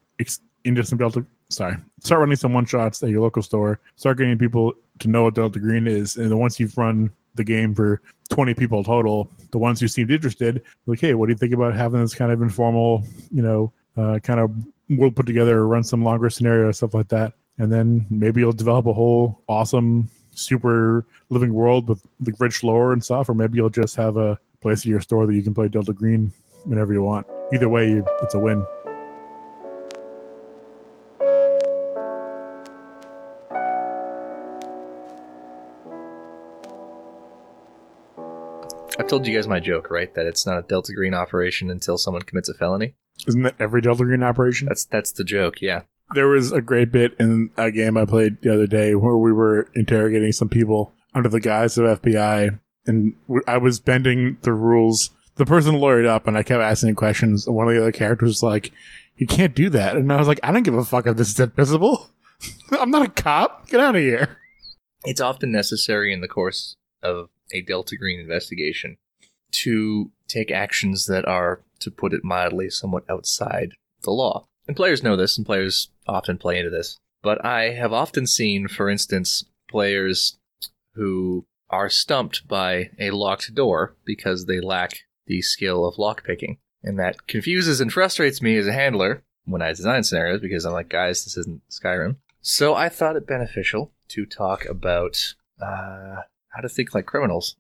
into some Delta. Sorry, start running some one shots at your local store. Start getting people to know what Delta Green is, and then once you've run the game for 20 people total, the ones who seemed interested, like, hey, what do you think about having this kind of informal, you know, uh, kind of we'll put together, run some longer scenarios, stuff like that, and then maybe you'll develop a whole awesome, super living world with the rich lore and stuff, or maybe you'll just have a place in your store that you can play Delta Green whenever you want. Either way, it's a win. I've told you guys my joke, right? That it's not a Delta Green operation until someone commits a felony. Isn't that every Delta Green operation? That's that's the joke. Yeah. There was a great bit in a game I played the other day where we were interrogating some people under the guise of FBI, and I was bending the rules. The person lawyered up, and I kept asking questions. And one of the other characters was like, "You can't do that," and I was like, "I don't give a fuck if this is admissible. *laughs* I'm not a cop. Get out of here." It's often necessary in the course of a Delta Green investigation to take actions that are, to put it mildly, somewhat outside the law. And players know this, and players often play into this. But I have often seen, for instance, players who are stumped by a locked door because they lack the skill of lockpicking. And that confuses and frustrates me as a handler when I design scenarios because I'm like, guys, this isn't Skyrim. So I thought it beneficial to talk about uh, how to think like criminals.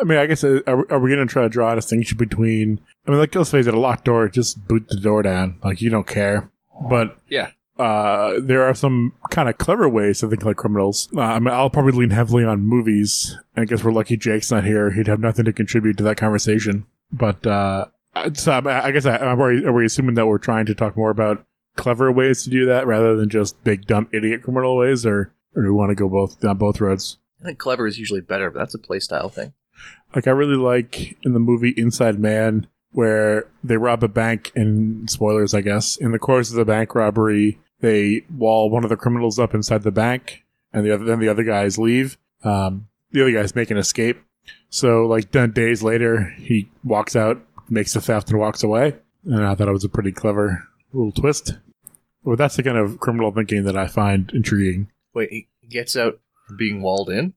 I mean, I guess uh, are, are we going to try to draw a distinction between? I mean, like let's face it, a locked door, just boot the door down. Like you don't care. But Yeah. Uh, there are some kind of clever ways to think like criminals. Uh, I mean, I'll probably lean heavily on movies. I guess we're lucky Jake's not here. He'd have nothing to contribute to that conversation. But uh, so I, I guess I, are, we, are we assuming that we're trying to talk more about clever ways to do that rather than just big dumb idiot criminal ways, or or do we want to go both down both roads? I think clever is usually better, but that's a playstyle thing. Like I really like in the movie Inside Man where they rob a bank and spoilers, I guess. In the course of the bank robbery, they wall one of the criminals up inside the bank, and the other then the other guys leave. Um, the other guys make an escape. So like done days later, he walks out, makes the theft, and walks away. And I thought it was a pretty clever little twist. Well, that's the kind of criminal thinking that I find intriguing. Wait, he gets out being walled in?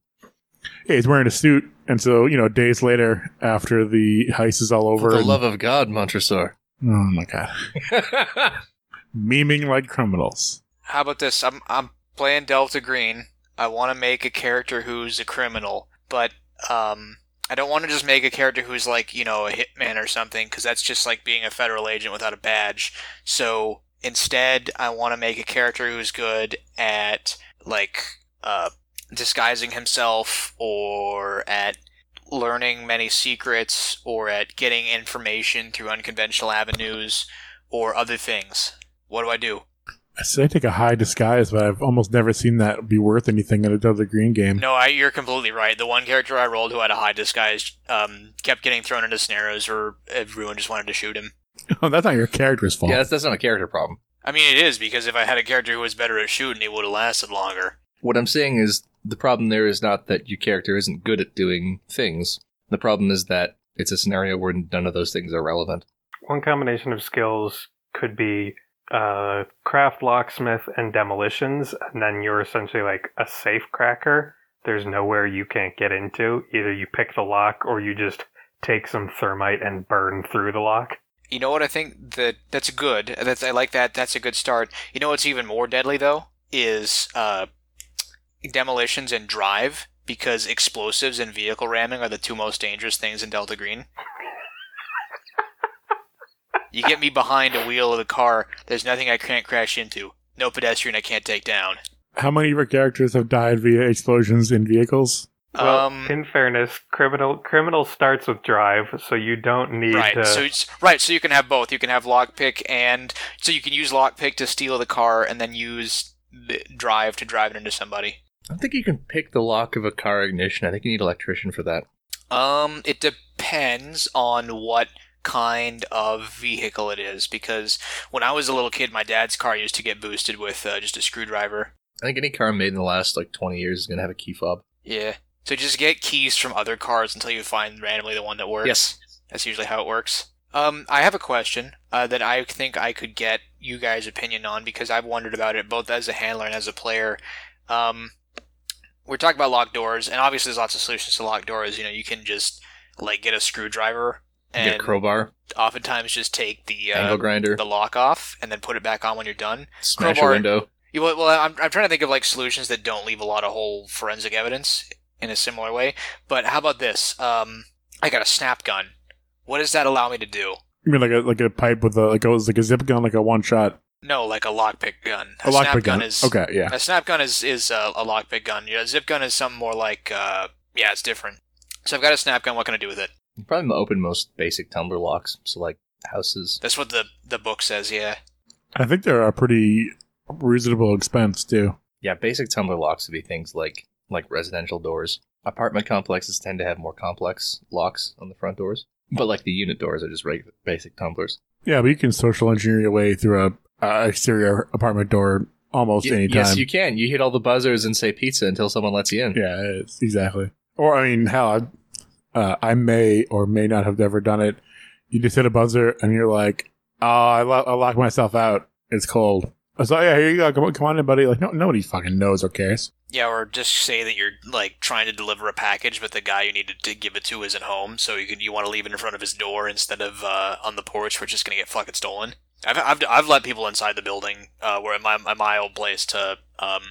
Yeah, he's wearing a suit, and so you know, days later, after the heist is all over, For the and- love of God, Montresor. oh my god, *laughs* memeing like criminals. How about this? I'm I'm playing Delta Green. I want to make a character who's a criminal, but um, I don't want to just make a character who's like you know a hitman or something, because that's just like being a federal agent without a badge. So instead, I want to make a character who's good at like uh, disguising himself or at learning many secrets or at getting information through unconventional avenues or other things. What do I do? I say I take a high disguise, but I've almost never seen that be worth anything in a Delta Green game. No, I, you're completely right. The one character I rolled who had a high disguise um, kept getting thrown into scenarios where everyone just wanted to shoot him. Oh, *laughs* that's not your character's fault. Yeah, that's, that's not a character problem. I mean, it is because if I had a character who was better at shooting, he would have lasted longer. What I'm saying is the problem there is not that your character isn't good at doing things. The problem is that it's a scenario where none of those things are relevant. One combination of skills could be uh, craft, locksmith, and demolitions, and then you're essentially like a safe cracker. There's nowhere you can't get into. Either you pick the lock or you just take some thermite and burn through the lock. You know what? I think that that's good. That's I like that. That's a good start. You know what's even more deadly though is uh, demolitions and drive because explosives and vehicle ramming are the two most dangerous things in Delta Green. *laughs* You get me behind a wheel of the car, there's nothing I can't crash into. No pedestrian I can't take down. How many of your characters have died via explosions in vehicles? Well, um, in fairness, criminal criminal starts with drive, so you don't need right. to. So it's, right. So you can have both. You can have lockpick and so you can use lockpick to steal the car and then use the drive to drive it into somebody. I don't think you can pick the lock of a car ignition. I think you need an electrician for that. Um, it depends on what kind of vehicle it is because when I was a little kid, my dad's car used to get boosted with uh, just a screwdriver. I think any car made in the last like 20 years is going to have a key fob. Yeah. So just get keys from other cars until you find randomly the one that works. Yes. That's usually how it works. Um, I have a question uh, that I think I could get you guys' opinion on because I've wondered about it both as a handler and as a player. Um, we're talking about locked doors, and obviously there's lots of solutions to locked doors. You know, you can just like get a screwdriver and Get a crowbar, oftentimes just take the uh, angle grinder, the lock off and then put it back on when you're done. smash crowbar- a window. You, well, well, I'm, I'm trying to think of like solutions that don't leave a lot of whole forensic evidence in a similar way. But how about this? Um, I got a snap gun. What does that allow me to do? You mean like a like a pipe with a like a like a zip gun, like a one shot, No, like a lockpick gun. a snap lockpick gun? is okay, yeah. A snap gun is is uh, a lockpick gun. Yeah, a zip gun is something more like uh, yeah, it's different. So I've got a snap gun. What can I do with it? Probably open most basic tumbler locks. So like houses. That's what the the book says. Yeah. I think they're a pretty reasonable expense too. Yeah, basic tumbler locks would be things like like residential doors. Apartment complexes tend to have more complex locks on the front doors, but like the unit doors are just regular basic tumblers. Yeah, but you can social engineer your way through a, a exterior apartment door almost Y- any time. yes, you can. You hit all the buzzers and say pizza until someone lets you in. Yeah, it's, exactly. Or I mean, hell, I, uh, I may or may not have ever done it. You just hit a buzzer and you're like, "Oh, I, lo- I locked myself out. It's cold." Like, "Yeah, here you go. Come on, come on in, buddy." Like, no, nobody fucking knows or cares. Yeah, or just say that you're like trying to deliver a package, but the guy you needed to give it to isn't home, so you can you want to leave it in front of his door instead of uh, on the porch, which is going to get fucking stolen. I've, I've I've let people inside the building uh, where my my, my old place to um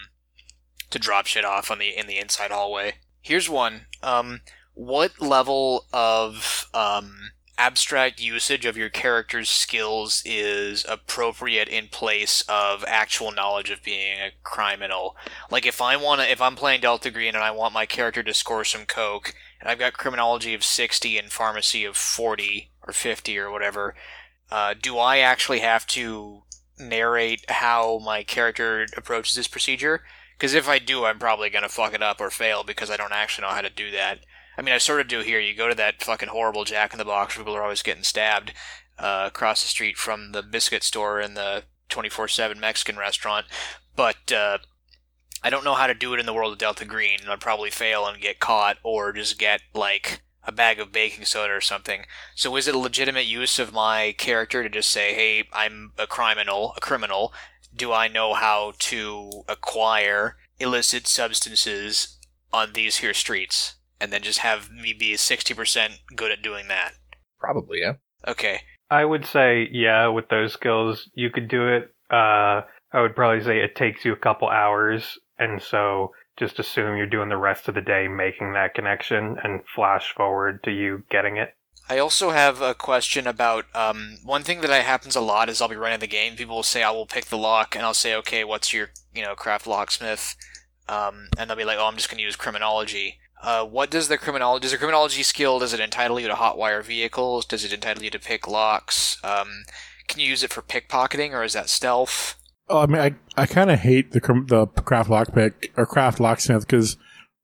to drop shit off on the in the inside hallway. Here's one. Um, what level of um abstract usage of your character's skills is appropriate in place of actual knowledge of being a criminal. Like if I want to if I'm playing Delta Green and I want my character to score some coke and I've got criminology of 60 and pharmacy of 40 or 50 or whatever, uh, do I actually have to narrate how my character approaches this procedure? Because if I do, I'm probably going to fuck it up or fail because I don't actually know how to do that. I mean, I sort of do here. You go to that fucking horrible Jack in the Box where people are always getting stabbed uh, across the street from the biscuit store and the 24 7 Mexican restaurant, but uh, I don't know how to do it in the world of Delta Green. I'd probably fail and get caught or just get, like, a bag of baking soda or something. So is it a legitimate use of my character to just say, "Hey, I'm a criminal, a criminal. Do I know how to acquire illicit substances on these here streets?" And then just have me be 60% good at doing that. Probably, yeah. Okay. I would say, yeah, with those skills, you could do it. Uh, I would probably say it takes you a couple hours, and so just assume you're doing the rest of the day making that connection and flash forward to you getting it. I also have a question about um, one thing that happens a lot is I'll be running the game. People will say I will pick the lock, and I'll say, okay, what's your you know craft locksmith? Um, and they'll be like, oh, I'm just going to use criminology. Uh, what does the criminology? Does the criminology skill? Does it entitle you to hotwire vehicles? Does it entitle you to pick locks? Um, can you use it for pickpocketing, or is that stealth? Oh, I mean, I, I kind of hate the the craft lockpick or craft locksmith because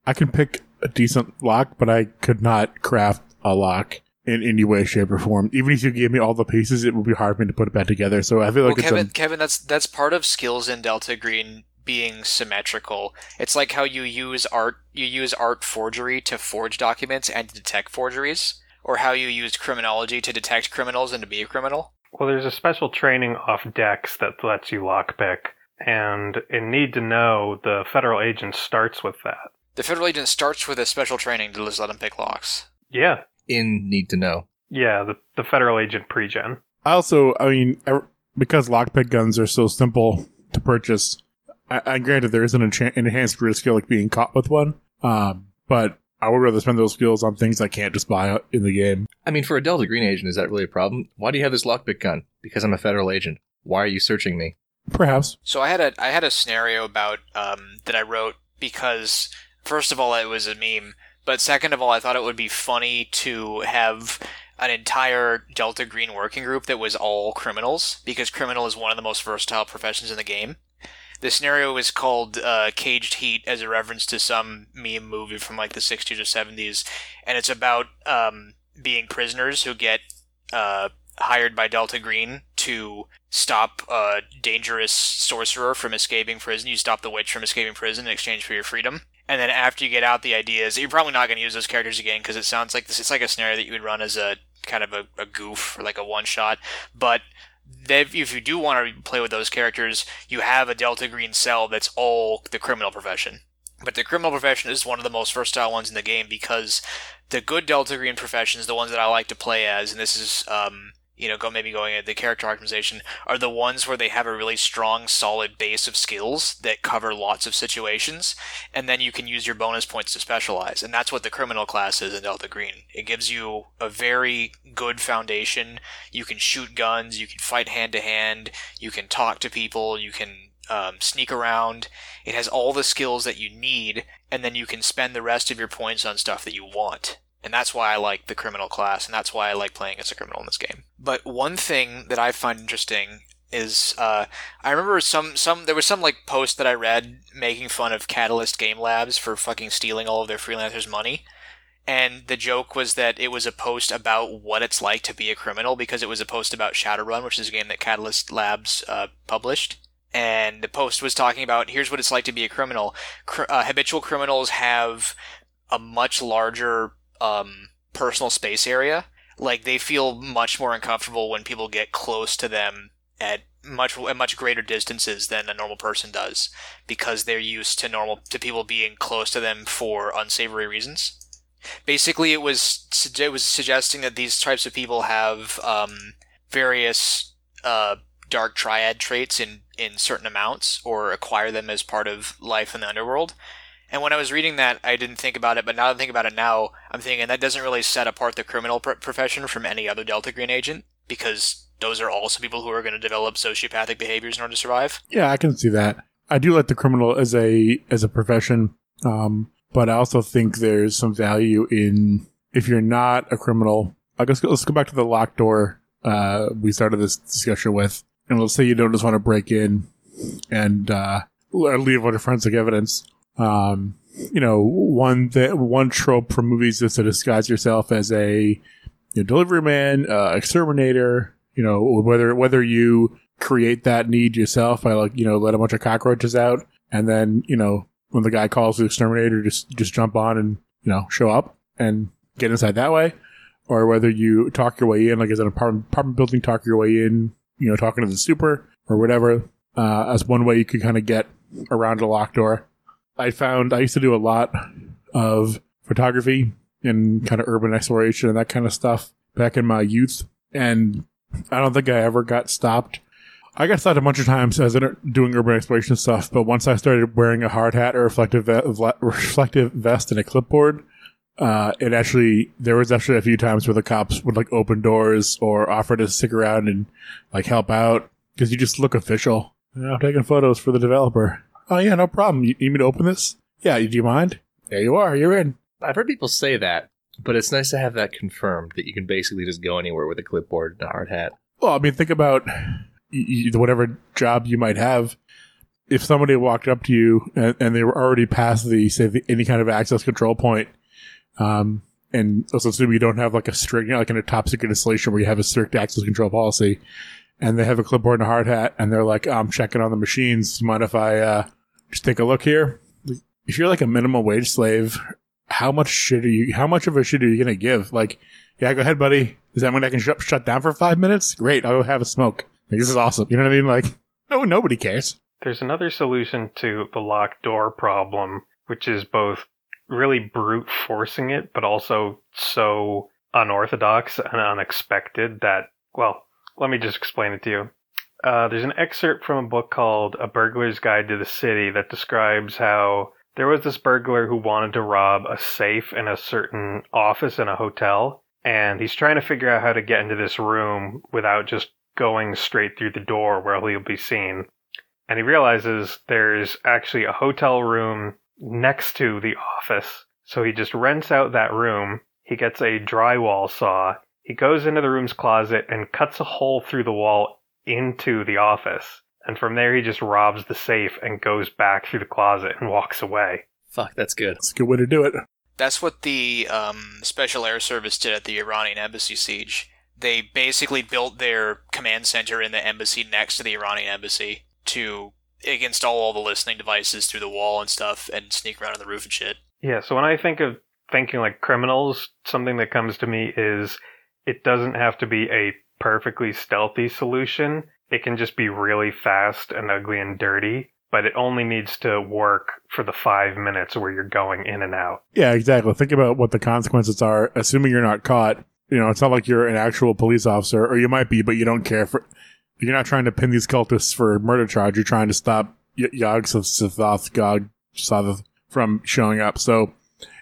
I can pick a decent lock, but I could not craft a lock in any way, shape, or form. Even if you gave me all the pieces, it would be hard for me to put it back together. So I feel like well, it's Kevin, a, Kevin, that's that's part of skills in Delta Green being symmetrical. It's like how you use art you use art forgery to forge documents and to detect forgeries, or how you use criminology to detect criminals and to be a criminal. Well, there's a special training off Dex that lets you lockpick, and in Need to Know, the federal agent starts with that. The federal agent starts with a special training to just let him pick locks. Yeah, In need to know. yeah, the the federal agent pre-gen. I also, I mean, er- because lockpick guns are so simple to purchase, I, I granted there isn't an encha- enhanced risk skill like being caught with one, um, but I would rather spend those skills on things I can't just buy in the game. I mean, for a Delta Green agent, is that really a problem? Why do you have this lockpick gun? Because I'm a federal agent. Why are you searching me? Perhaps. So I had a I had a scenario about um, that I wrote because first of all it was a meme, but second of all I thought it would be funny to have an entire Delta Green working group that was all criminals because criminal is one of the most versatile professions in the game. The scenario is called uh, Caged Heat as a reference to some meme movie from like the 60s or 70s, and it's about um, being prisoners who get uh, hired by Delta Green to stop a dangerous sorcerer from escaping prison. You stop the witch from escaping prison in exchange for your freedom. And then after you get out, the idea is you're probably not going to use those characters again because it sounds like this. It's like a scenario that you would run as a kind of a, a goof or like a one shot. But if you do want to play with those characters, you have a Delta Green cell that's all the criminal profession. But the criminal profession is one of the most versatile ones in the game because the good Delta Green professions, the ones that I like to play as, and this is um, you know, go maybe going at the character optimization, are the ones where they have a really strong, solid base of skills that cover lots of situations, and then you can use your bonus points to specialize. And that's what the criminal class is in Delta Green. It gives you a very good foundation. You can shoot guns, you can fight hand to hand, you can talk to people, you can um, sneak around. It has all the skills that you need, and then you can spend the rest of your points on stuff that you want. And that's why I like the criminal class, and that's why I like playing as a criminal in this game. But one thing that I find interesting is uh, I remember some some there was some like post that I read making fun of Catalyst Game Labs for fucking stealing all of their freelancers' money. And the joke was that it was a post about what it's like to be a criminal because it was a post about Shadowrun, which is a game that Catalyst Labs uh, published. And the post was talking about here's what it's like to be a criminal. Cr- uh, habitual criminals have a much larger um, personal space area. Like they feel much more uncomfortable when people get close to them at much at much greater distances than a normal person does because they're used to normal to people being close to them for unsavory reasons. Basically, it was it was suggesting that these types of people have um, various uh, dark triad traits in in certain amounts or acquire them as part of life in the underworld And when I was reading that, I didn't think about it, but now that I think about it now, I'm thinking that doesn't really set apart the criminal pr- profession from any other Delta Green agent because those are also people who are going to develop sociopathic behaviors in order to survive. Yeah, I can see that. I do like the criminal as a as a profession, um, but I also think there's some value in if you're not a criminal. I guess let's go back to the locked door uh, we started this discussion with, and let's say you don't just want to break in and uh, leave of forensic evidence. Um, you know, one that one trope from movies is to disguise yourself as a you know, delivery man, uh, exterminator. You know, whether whether you create that need yourself by like you know let a bunch of cockroaches out, and then you know when the guy calls the exterminator, just just jump on and you know show up and get inside that way, or whether you talk your way in, like as an apartment apartment building, talk your way in, you know, talking to the super or whatever, uh, as one way you could kind of get around a locked door. I found I used to do a lot of photography and kind of urban exploration and that kind of stuff back in my youth, and I don't think I ever got stopped. I got stopped a bunch of times as in doing urban exploration stuff, but once I started wearing a hard hat, a reflective ve- reflective vest, and a clipboard, uh, it actually there was actually a few times where the cops would like open doors or offer to stick around and like help out because you just look official. You know, taking photos for the developer. Oh yeah, no problem. You need me to open this? Yeah, do you mind? There you are. You're in. I've heard people say that, but it's nice to have that confirmed that you can basically just go anywhere with a clipboard and a hard hat. Well, I mean, think about whatever job you might have. If somebody walked up to you and, and they were already past the say the, any kind of access control point, um, and let's assume you don't have like a strict, you know, like in a top secret installation where you have a strict access control policy, and they have a clipboard and a hard hat, and they're like, "I'm checking on the machines. Do You mind if I uh, just take a look here?" If you're like a minimum wage slave, how much shit are you? How much of a shit are you gonna give? Like, yeah, go ahead, buddy. Does that mean I can shut shut down for five minutes? Great, I'll have a smoke. Like, this is awesome. You know what I mean? Like, no, nobody cares. There's another solution to the locked door problem, which is both really brute forcing it, but also so unorthodox and unexpected that, well, let me just explain it to you. Uh, there's an excerpt from a book called A Burglar's Guide to the City that describes how there was this burglar who wanted to rob a safe in a certain office in a hotel, and he's trying to figure out how to get into this room without just going straight through the door where he'll be seen. And he realizes there's actually a hotel room next to the office. So he just rents out that room. He gets a drywall saw. He goes into the room's closet and cuts a hole through the wall into the office. And from there, he just robs the safe and goes back through the closet and walks away. Fuck, that's good. That's a good way to do it. That's what the um, Special Air Service did at the Iranian embassy siege. They basically built their command center in the embassy next to the Iranian embassy to install all the listening devices through the wall and stuff and sneak around on the roof and shit. Yeah, so when I think of thinking like criminals, something that comes to me is it doesn't have to be a perfectly stealthy solution. It can just be really fast and ugly and dirty, but it only needs to work for the five minutes where you're going in and out. Yeah, exactly. Think about what the consequences are, assuming you're not caught. You know, it's not like you're an actual police officer, or you might be, but you don't care for. You're not trying to pin these cultists for murder charge. You're trying to stop y- Yog Sothoth God Sothoth from showing up. So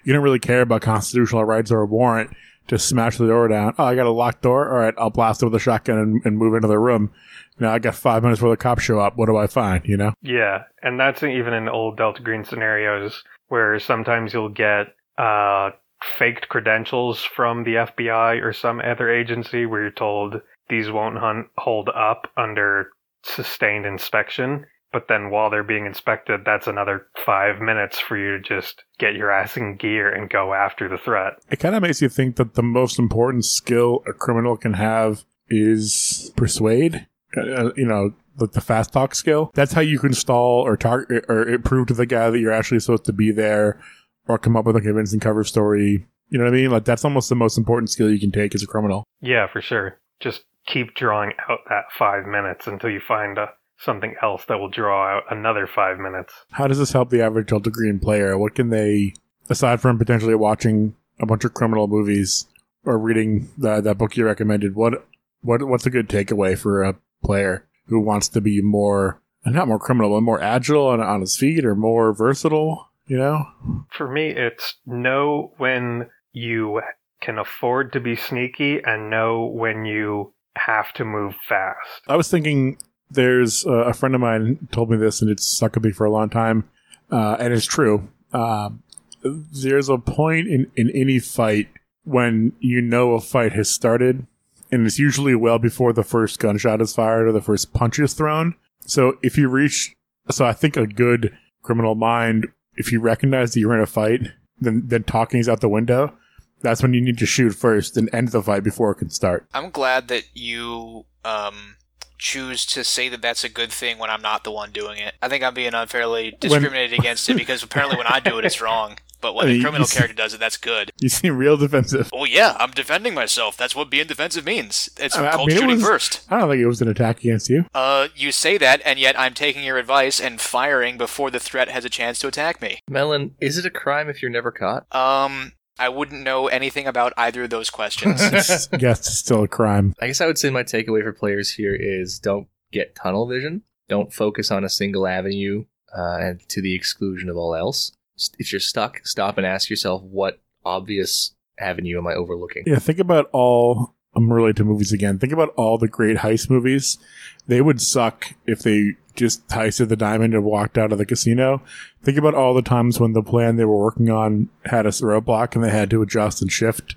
you don't really care about constitutional rights or a warrant to smash the door down. Oh, I got a locked door. All right, I'll blast it with a shotgun and, and move into the room. Now I got five minutes before the cops show up. What do I find? You know? Yeah, and that's even in old Delta Green scenarios where sometimes you'll get uh, faked credentials from the FBI or some other agency where you're told these won't hunt, hold up under sustained inspection. But then while they're being inspected, that's another five minutes for you to just get your ass in gear and go after the threat. It kind of makes you think that the most important skill a criminal can have is persuade. Uh, you know, the, the fast talk skill. That's how you can stall or target or prove to the guy that you're actually supposed to be there, or come up with a convincing cover story. You know what I mean? Like that's almost the most important skill you can take as a criminal. Yeah, for sure. Just keep drawing out that five minutes until you find a, something else that will draw out another five minutes. How does this help the average Delta Green player? What can they, aside from potentially watching a bunch of criminal movies or reading the, that book you recommended, what what what's a good takeaway for a player who wants to be more not more criminal, but more agile and on his feet or more versatile? You know, For me, it's know when you can afford to be sneaky and know when you have to move fast. I was thinking there's uh, a friend of mine told me this, and it's stuck with me for a long time, uh, and it's true. Um, there's a point in, in any fight when you know a fight has started, and it's usually well before the first gunshot is fired or the first punch is thrown. So if you reach, so I think a good criminal mind, if you recognize that you're in a fight, then then talking is out the window. That's when you need to shoot first and end the fight before it can start. I'm glad that you um, choose to say that that's a good thing when I'm not the one doing it. I think I'm being unfairly discriminated against it *laughs* because apparently when I do it, it's wrong. But when I mean, the criminal character does it, that's good. You seem real defensive. Well, yeah, I'm defending myself. That's what being defensive means. It's I mean, called it shooting was- first. I don't think it was an attack against you. Uh, you say that, and yet I'm taking your advice and firing before the threat has a chance to attack me. Melon, is it a crime if you're never caught? Um, I wouldn't know anything about either of those questions. *laughs* It's- yes, it's still a crime. I guess I would say my takeaway for players here is don't get tunnel vision. Don't focus on a single avenue uh, and to the exclusion of all else. If you're stuck, stop and ask yourself what obvious avenue am I overlooking? Yeah, think about all. I'm related to movies again. Think about all the great heist movies. They would suck if they just heisted the diamond and walked out of the casino. Think about all the times when the plan they were working on had a roadblock and they had to adjust and shift,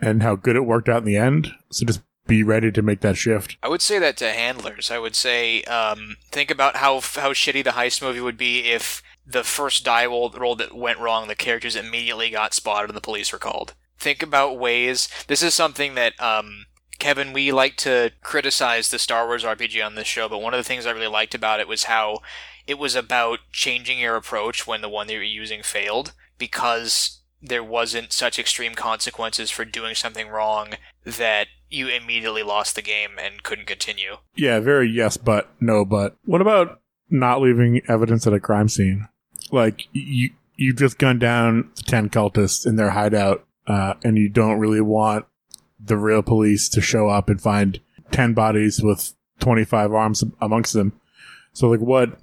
and how good it worked out in the end. So just be ready to make that shift. I would say that to handlers. I would say, um, think about how how shitty the heist movie would be if the first die roll, roll that went wrong, the characters immediately got spotted and the police were called. Think about ways. This is something that um, Kevin, we like to criticize the Star Wars RPG on this show, but one of the things I really liked about it was how it was about changing your approach when the one that you were using failed because there wasn't such extreme consequences for doing something wrong that you immediately lost the game and couldn't continue. Yeah, very yes, but no, but. What about not leaving evidence at a crime scene? Like you, you just gunned down the ten cultists in their hideout, uh, and you don't really want the real police to show up and find ten bodies with twenty-five arms amongst them. So, like, what?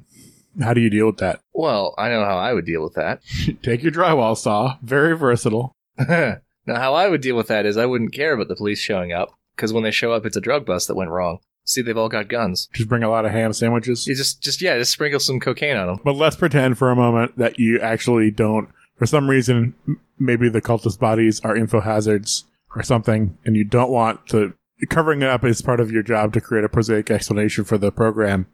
How do you deal with that? Well, I know how I would deal with that. *laughs* Take your drywall saw, very versatile. *laughs* now, how I would deal with that is I wouldn't care about the police showing up because when they show up, it's a drug bust that went wrong. See, they've all got guns. Just bring a lot of ham sandwiches. You just, just yeah, just sprinkle some cocaine on them. But let's pretend for a moment that you actually don't, for some reason, m- maybe the cultist bodies are info hazards or something, and you don't want to. Covering it up is part of your job to create a prosaic explanation for the program.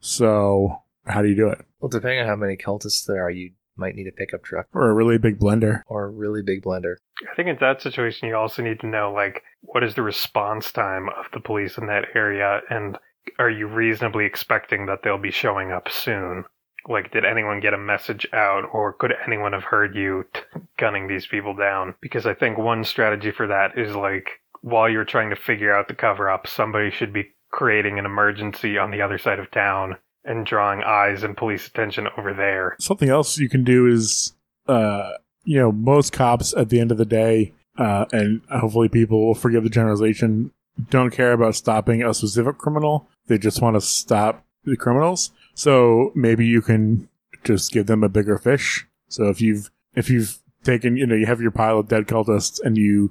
So, how do you do it? Well, depending on how many cultists there are, you might need a pickup truck Or a really big blender? or a really big blender. I think in that situation, you also need to know, like, what is the response time of the police in that area, and are you reasonably expecting that they'll be showing up soon? Like, did anyone get a message out, or could anyone have heard you t- gunning these people down? Because I think one strategy for that is, like, while you're trying to figure out the cover up, somebody should be creating an emergency on the other side of town and drawing eyes and police attention over there. Something else you can do is, uh, you know, most cops at the end of the day, uh, and hopefully people will forgive the generalization, don't care about stopping a specific criminal. They just want to stop the criminals. So maybe you can just give them a bigger fish. So if you've, if you've taken, you know, you have your pile of dead cultists and you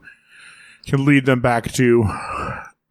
can lead them back to,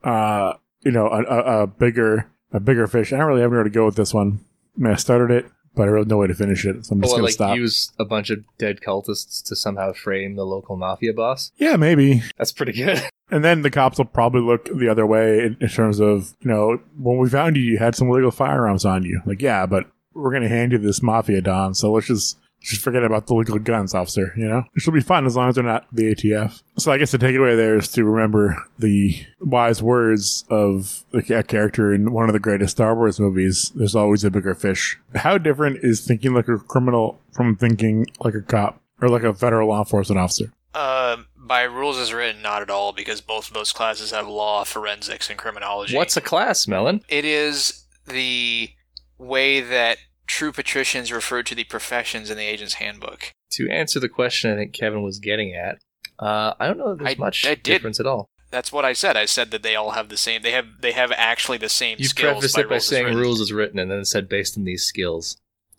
uh, you know, a, a, a bigger, a bigger fish. I don't really have anywhere to go with this one. I mean, I started it, but I really have no way to finish it. So I'm just Or going like to stop. use a bunch of dead cultists to somehow frame the local mafia boss. yeah, maybe. That's pretty good. *laughs* And then the cops will probably look the other way in, in terms of, you know, when we found you, you had some illegal firearms on you. Like, yeah, but we're going to hand you this mafia don, so let's just just forget about the legal guns, officer. You know, it should be fun as long as they're not the ATF. So I guess the takeaway there is to remember the wise words of a character in one of the greatest Star Wars movies. There's always a bigger fish. How different is thinking like a criminal from thinking like a cop or like a federal law enforcement officer? Uh, by rules as written, not at all, because both of those classes have law, forensics, and criminology. What's a class, Melon? It is the way that true patricians refer to the professions in the agent's handbook. To answer the question I think Kevin was getting at, uh, I don't know if there's I- much I difference at all. That's what I said. I said that they all have the same. They have they have actually the same You skills. prefaced by it by rules saying written. rules is written and then it said based on these skills.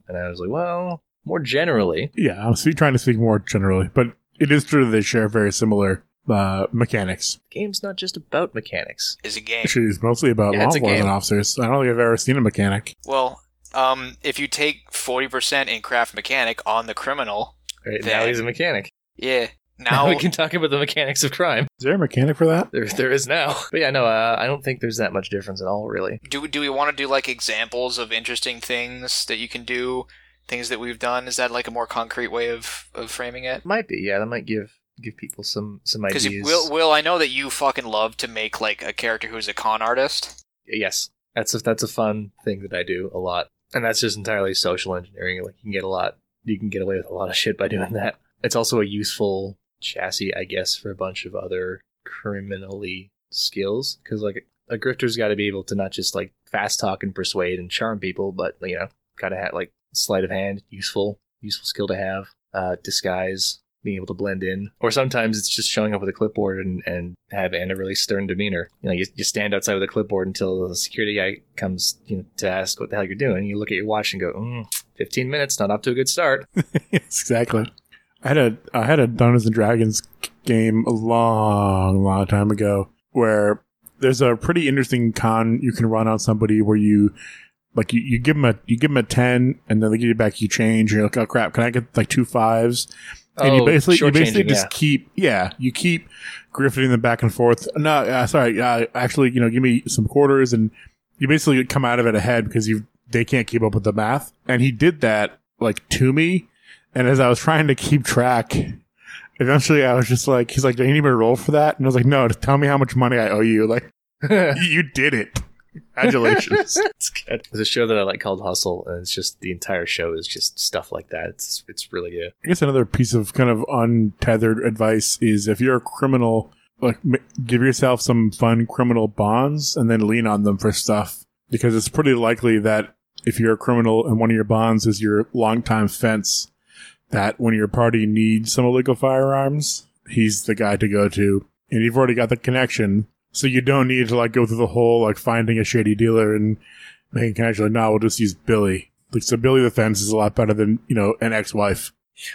And I was like, well, more generally, Yeah, I'm speak- trying to speak more generally, but it is true that they share very similar uh, mechanics. the game's not just about mechanics. It's a game. Actually, it's mostly about Yeah, law it's a enforcement game. officers. I don't think I've ever seen a mechanic. Well, um, if you take forty percent in craft mechanic on the criminal, Right, Then- now he's a mechanic. yeah. Now *laughs* Now we can talk about the mechanics of crime. Is there a mechanic for that? There, there is now. But yeah, no, uh, I don't think there's that much difference at all, really. do do we want to do like examples of interesting things that you can do, things that we've done? Is that like a more concrete way of, of framing it? Might be, yeah. That might give give people some some Because ideas. Will, Will, I know that you fucking love to make like a character who's a con artist. yes, that's a, that's a fun thing that I do a lot, and that's just entirely social engineering. Like you can get a lot, you can get away with a lot of shit by doing that. It's also a useful chassis, I guess, for a bunch of other criminally skills. Because like a grifter's got to be able to not just like fast talk and persuade and charm people, but you know, gotta have like sleight of hand, useful, useful skill to have. Uh, disguise, being able to blend in, or sometimes it's just showing up with a clipboard and, and having a really stern demeanor. You know, you, you stand outside with a clipboard until the security guy comes you know, to ask what the hell you're doing. You look at your watch and go, mm, 15 minutes, not off to a good start. *laughs* yes, exactly. I had a I had a Dungeons and Dragons game a long, long time ago where there's a pretty interesting con you can run on somebody where you like you, you give them a you give them a ten and then they give you back you change. You're like, oh crap, can I get like two fives? And you Oh, basically you basically just yeah. keep yeah you keep grifting them back and forth. No, uh, sorry, uh, actually you know give me some quarters and you basically come out of it ahead because you they can't keep up with the math. And he did that like to me, and as I was trying to keep track, eventually I was just like, he's like, do you need me to roll for that? And I was like, no, just tell me how much money I owe you. Like *laughs* you did it. Congratulations. *laughs* it's good. There's a show that I like called Hustle, and it's just the entire show is just stuff like that. It's it's really good. I guess another piece of kind of untethered advice is if you're a criminal, like m- give yourself some fun criminal bonds and then lean on them for stuff because it's pretty likely that if you're a criminal and one of your bonds is your longtime fence, that when your party needs some illegal firearms, he's the guy to go to, and you've already got the connection, so you don't need to like go through the whole like finding a shady dealer and making connection. Like, no, we'll just use Billy. Like, so Billy the fence is a lot better than you know an ex-wife.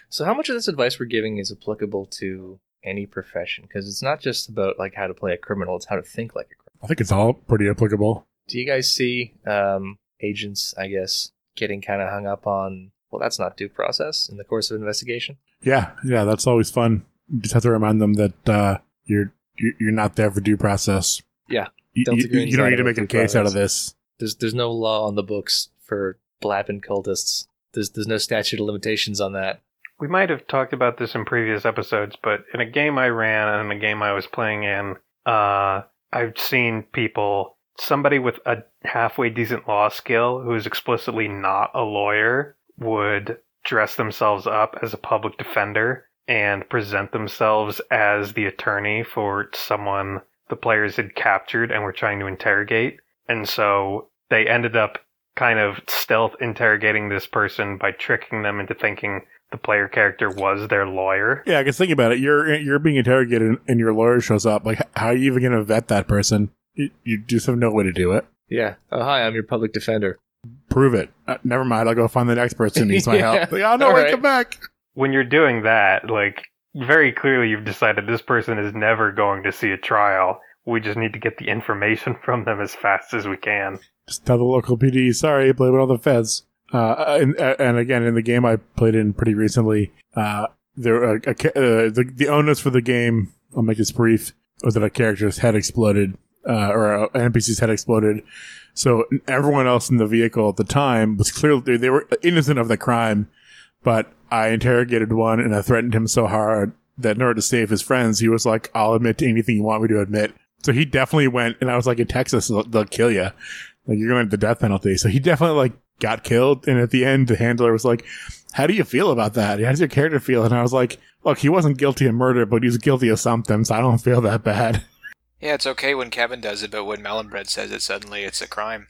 So, how much of this advice we're giving is applicable to any profession? Because it's not just about like how to play a criminal; it's how to think like a criminal. I think it's all pretty applicable. Do you guys see um, agents, I guess, getting kind of hung up on? Well, that's not due process in the course of investigation. Yeah, yeah, that's always fun. You just have to remind them that uh, you're you're you're not there for due process. Yeah. you, Delta you- Green's you don't need to make a due case out of this. There's there's no law on the books for blabbing cultists. There's there's no statute of limitations on that. We might have talked about this in previous episodes, but in a game I ran and in a game I was playing in, uh, I've seen people, somebody with a halfway decent law skill who is explicitly not a lawyer would dress themselves up as a public defender and present themselves as the attorney for someone the players had captured and were trying to interrogate. And so they ended up kind of stealth interrogating this person by tricking them into thinking the player character was their lawyer. Yeah, I guess think about it. You're you're being interrogated, and- and your lawyer shows up. Like, how are you even going to vet that person? You, you just have no way to do it. Yeah. Oh hi, I'm your public defender. Prove it. Uh, never mind. I'll go find the next person who needs my *laughs* Yeah. help. Like, oh no, All wait, right. come back. When you're doing that, like very clearly you've decided this person is never going to see a trial. We just need to get the information *laughs* from them as fast as we can. Just tell the local PD, sorry, blame it on the feds. Uh, and, and again, in the game I played in pretty recently, uh, there uh, uh, the the onus for the game. I'll make this brief. Was that a character's head exploded, uh, or an NPC's head exploded? So everyone else in the vehicle at the time was clearly they were innocent of the crime, but I interrogated one and I threatened him so hard that in order to save his friends, he was like, "I'll admit to anything you want me to admit." So he definitely went, and I was like, "In Texas, they'll, they'll kill you. Like you're going to the death penalty." So he definitely like got killed. And at the end, the handler was like, "How do you feel about that? How does your character feel?" And I was like, "Look, he wasn't guilty of murder, but he was guilty of something, so I don't feel that bad." *laughs* Yeah, it's okay when Kevin does it, but when Melonbread says it, suddenly it's a crime.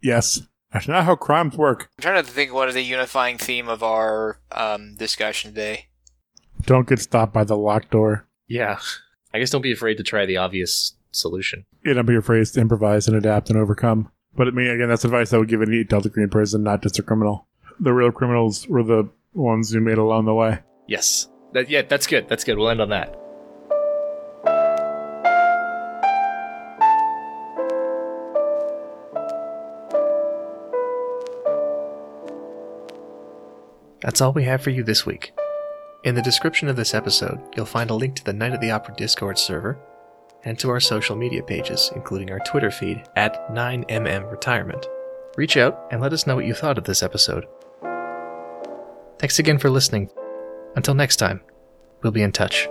yes, that's not how crimes work. I'm trying to think what is the unifying theme of our um, discussion today. Don't get stopped by the locked door. Yeah. I guess don't be afraid to try the obvious solution. Yeah, don't be afraid to improvise and adapt and overcome. But I mean, again, that's advice I would give any Delta Green person, not just a criminal. The real criminals were the ones you made along the way. Yes. That, yeah, that's good. That's good. We'll end on that. That's all we have for you this week. In the description of this episode, you'll find a link to the Night at the Opera Discord server and to our social media pages, including our Twitter feed at 9mm Retirement. Reach out and let us know what you thought of this episode. Thanks again for listening. Until next time, we'll be in touch.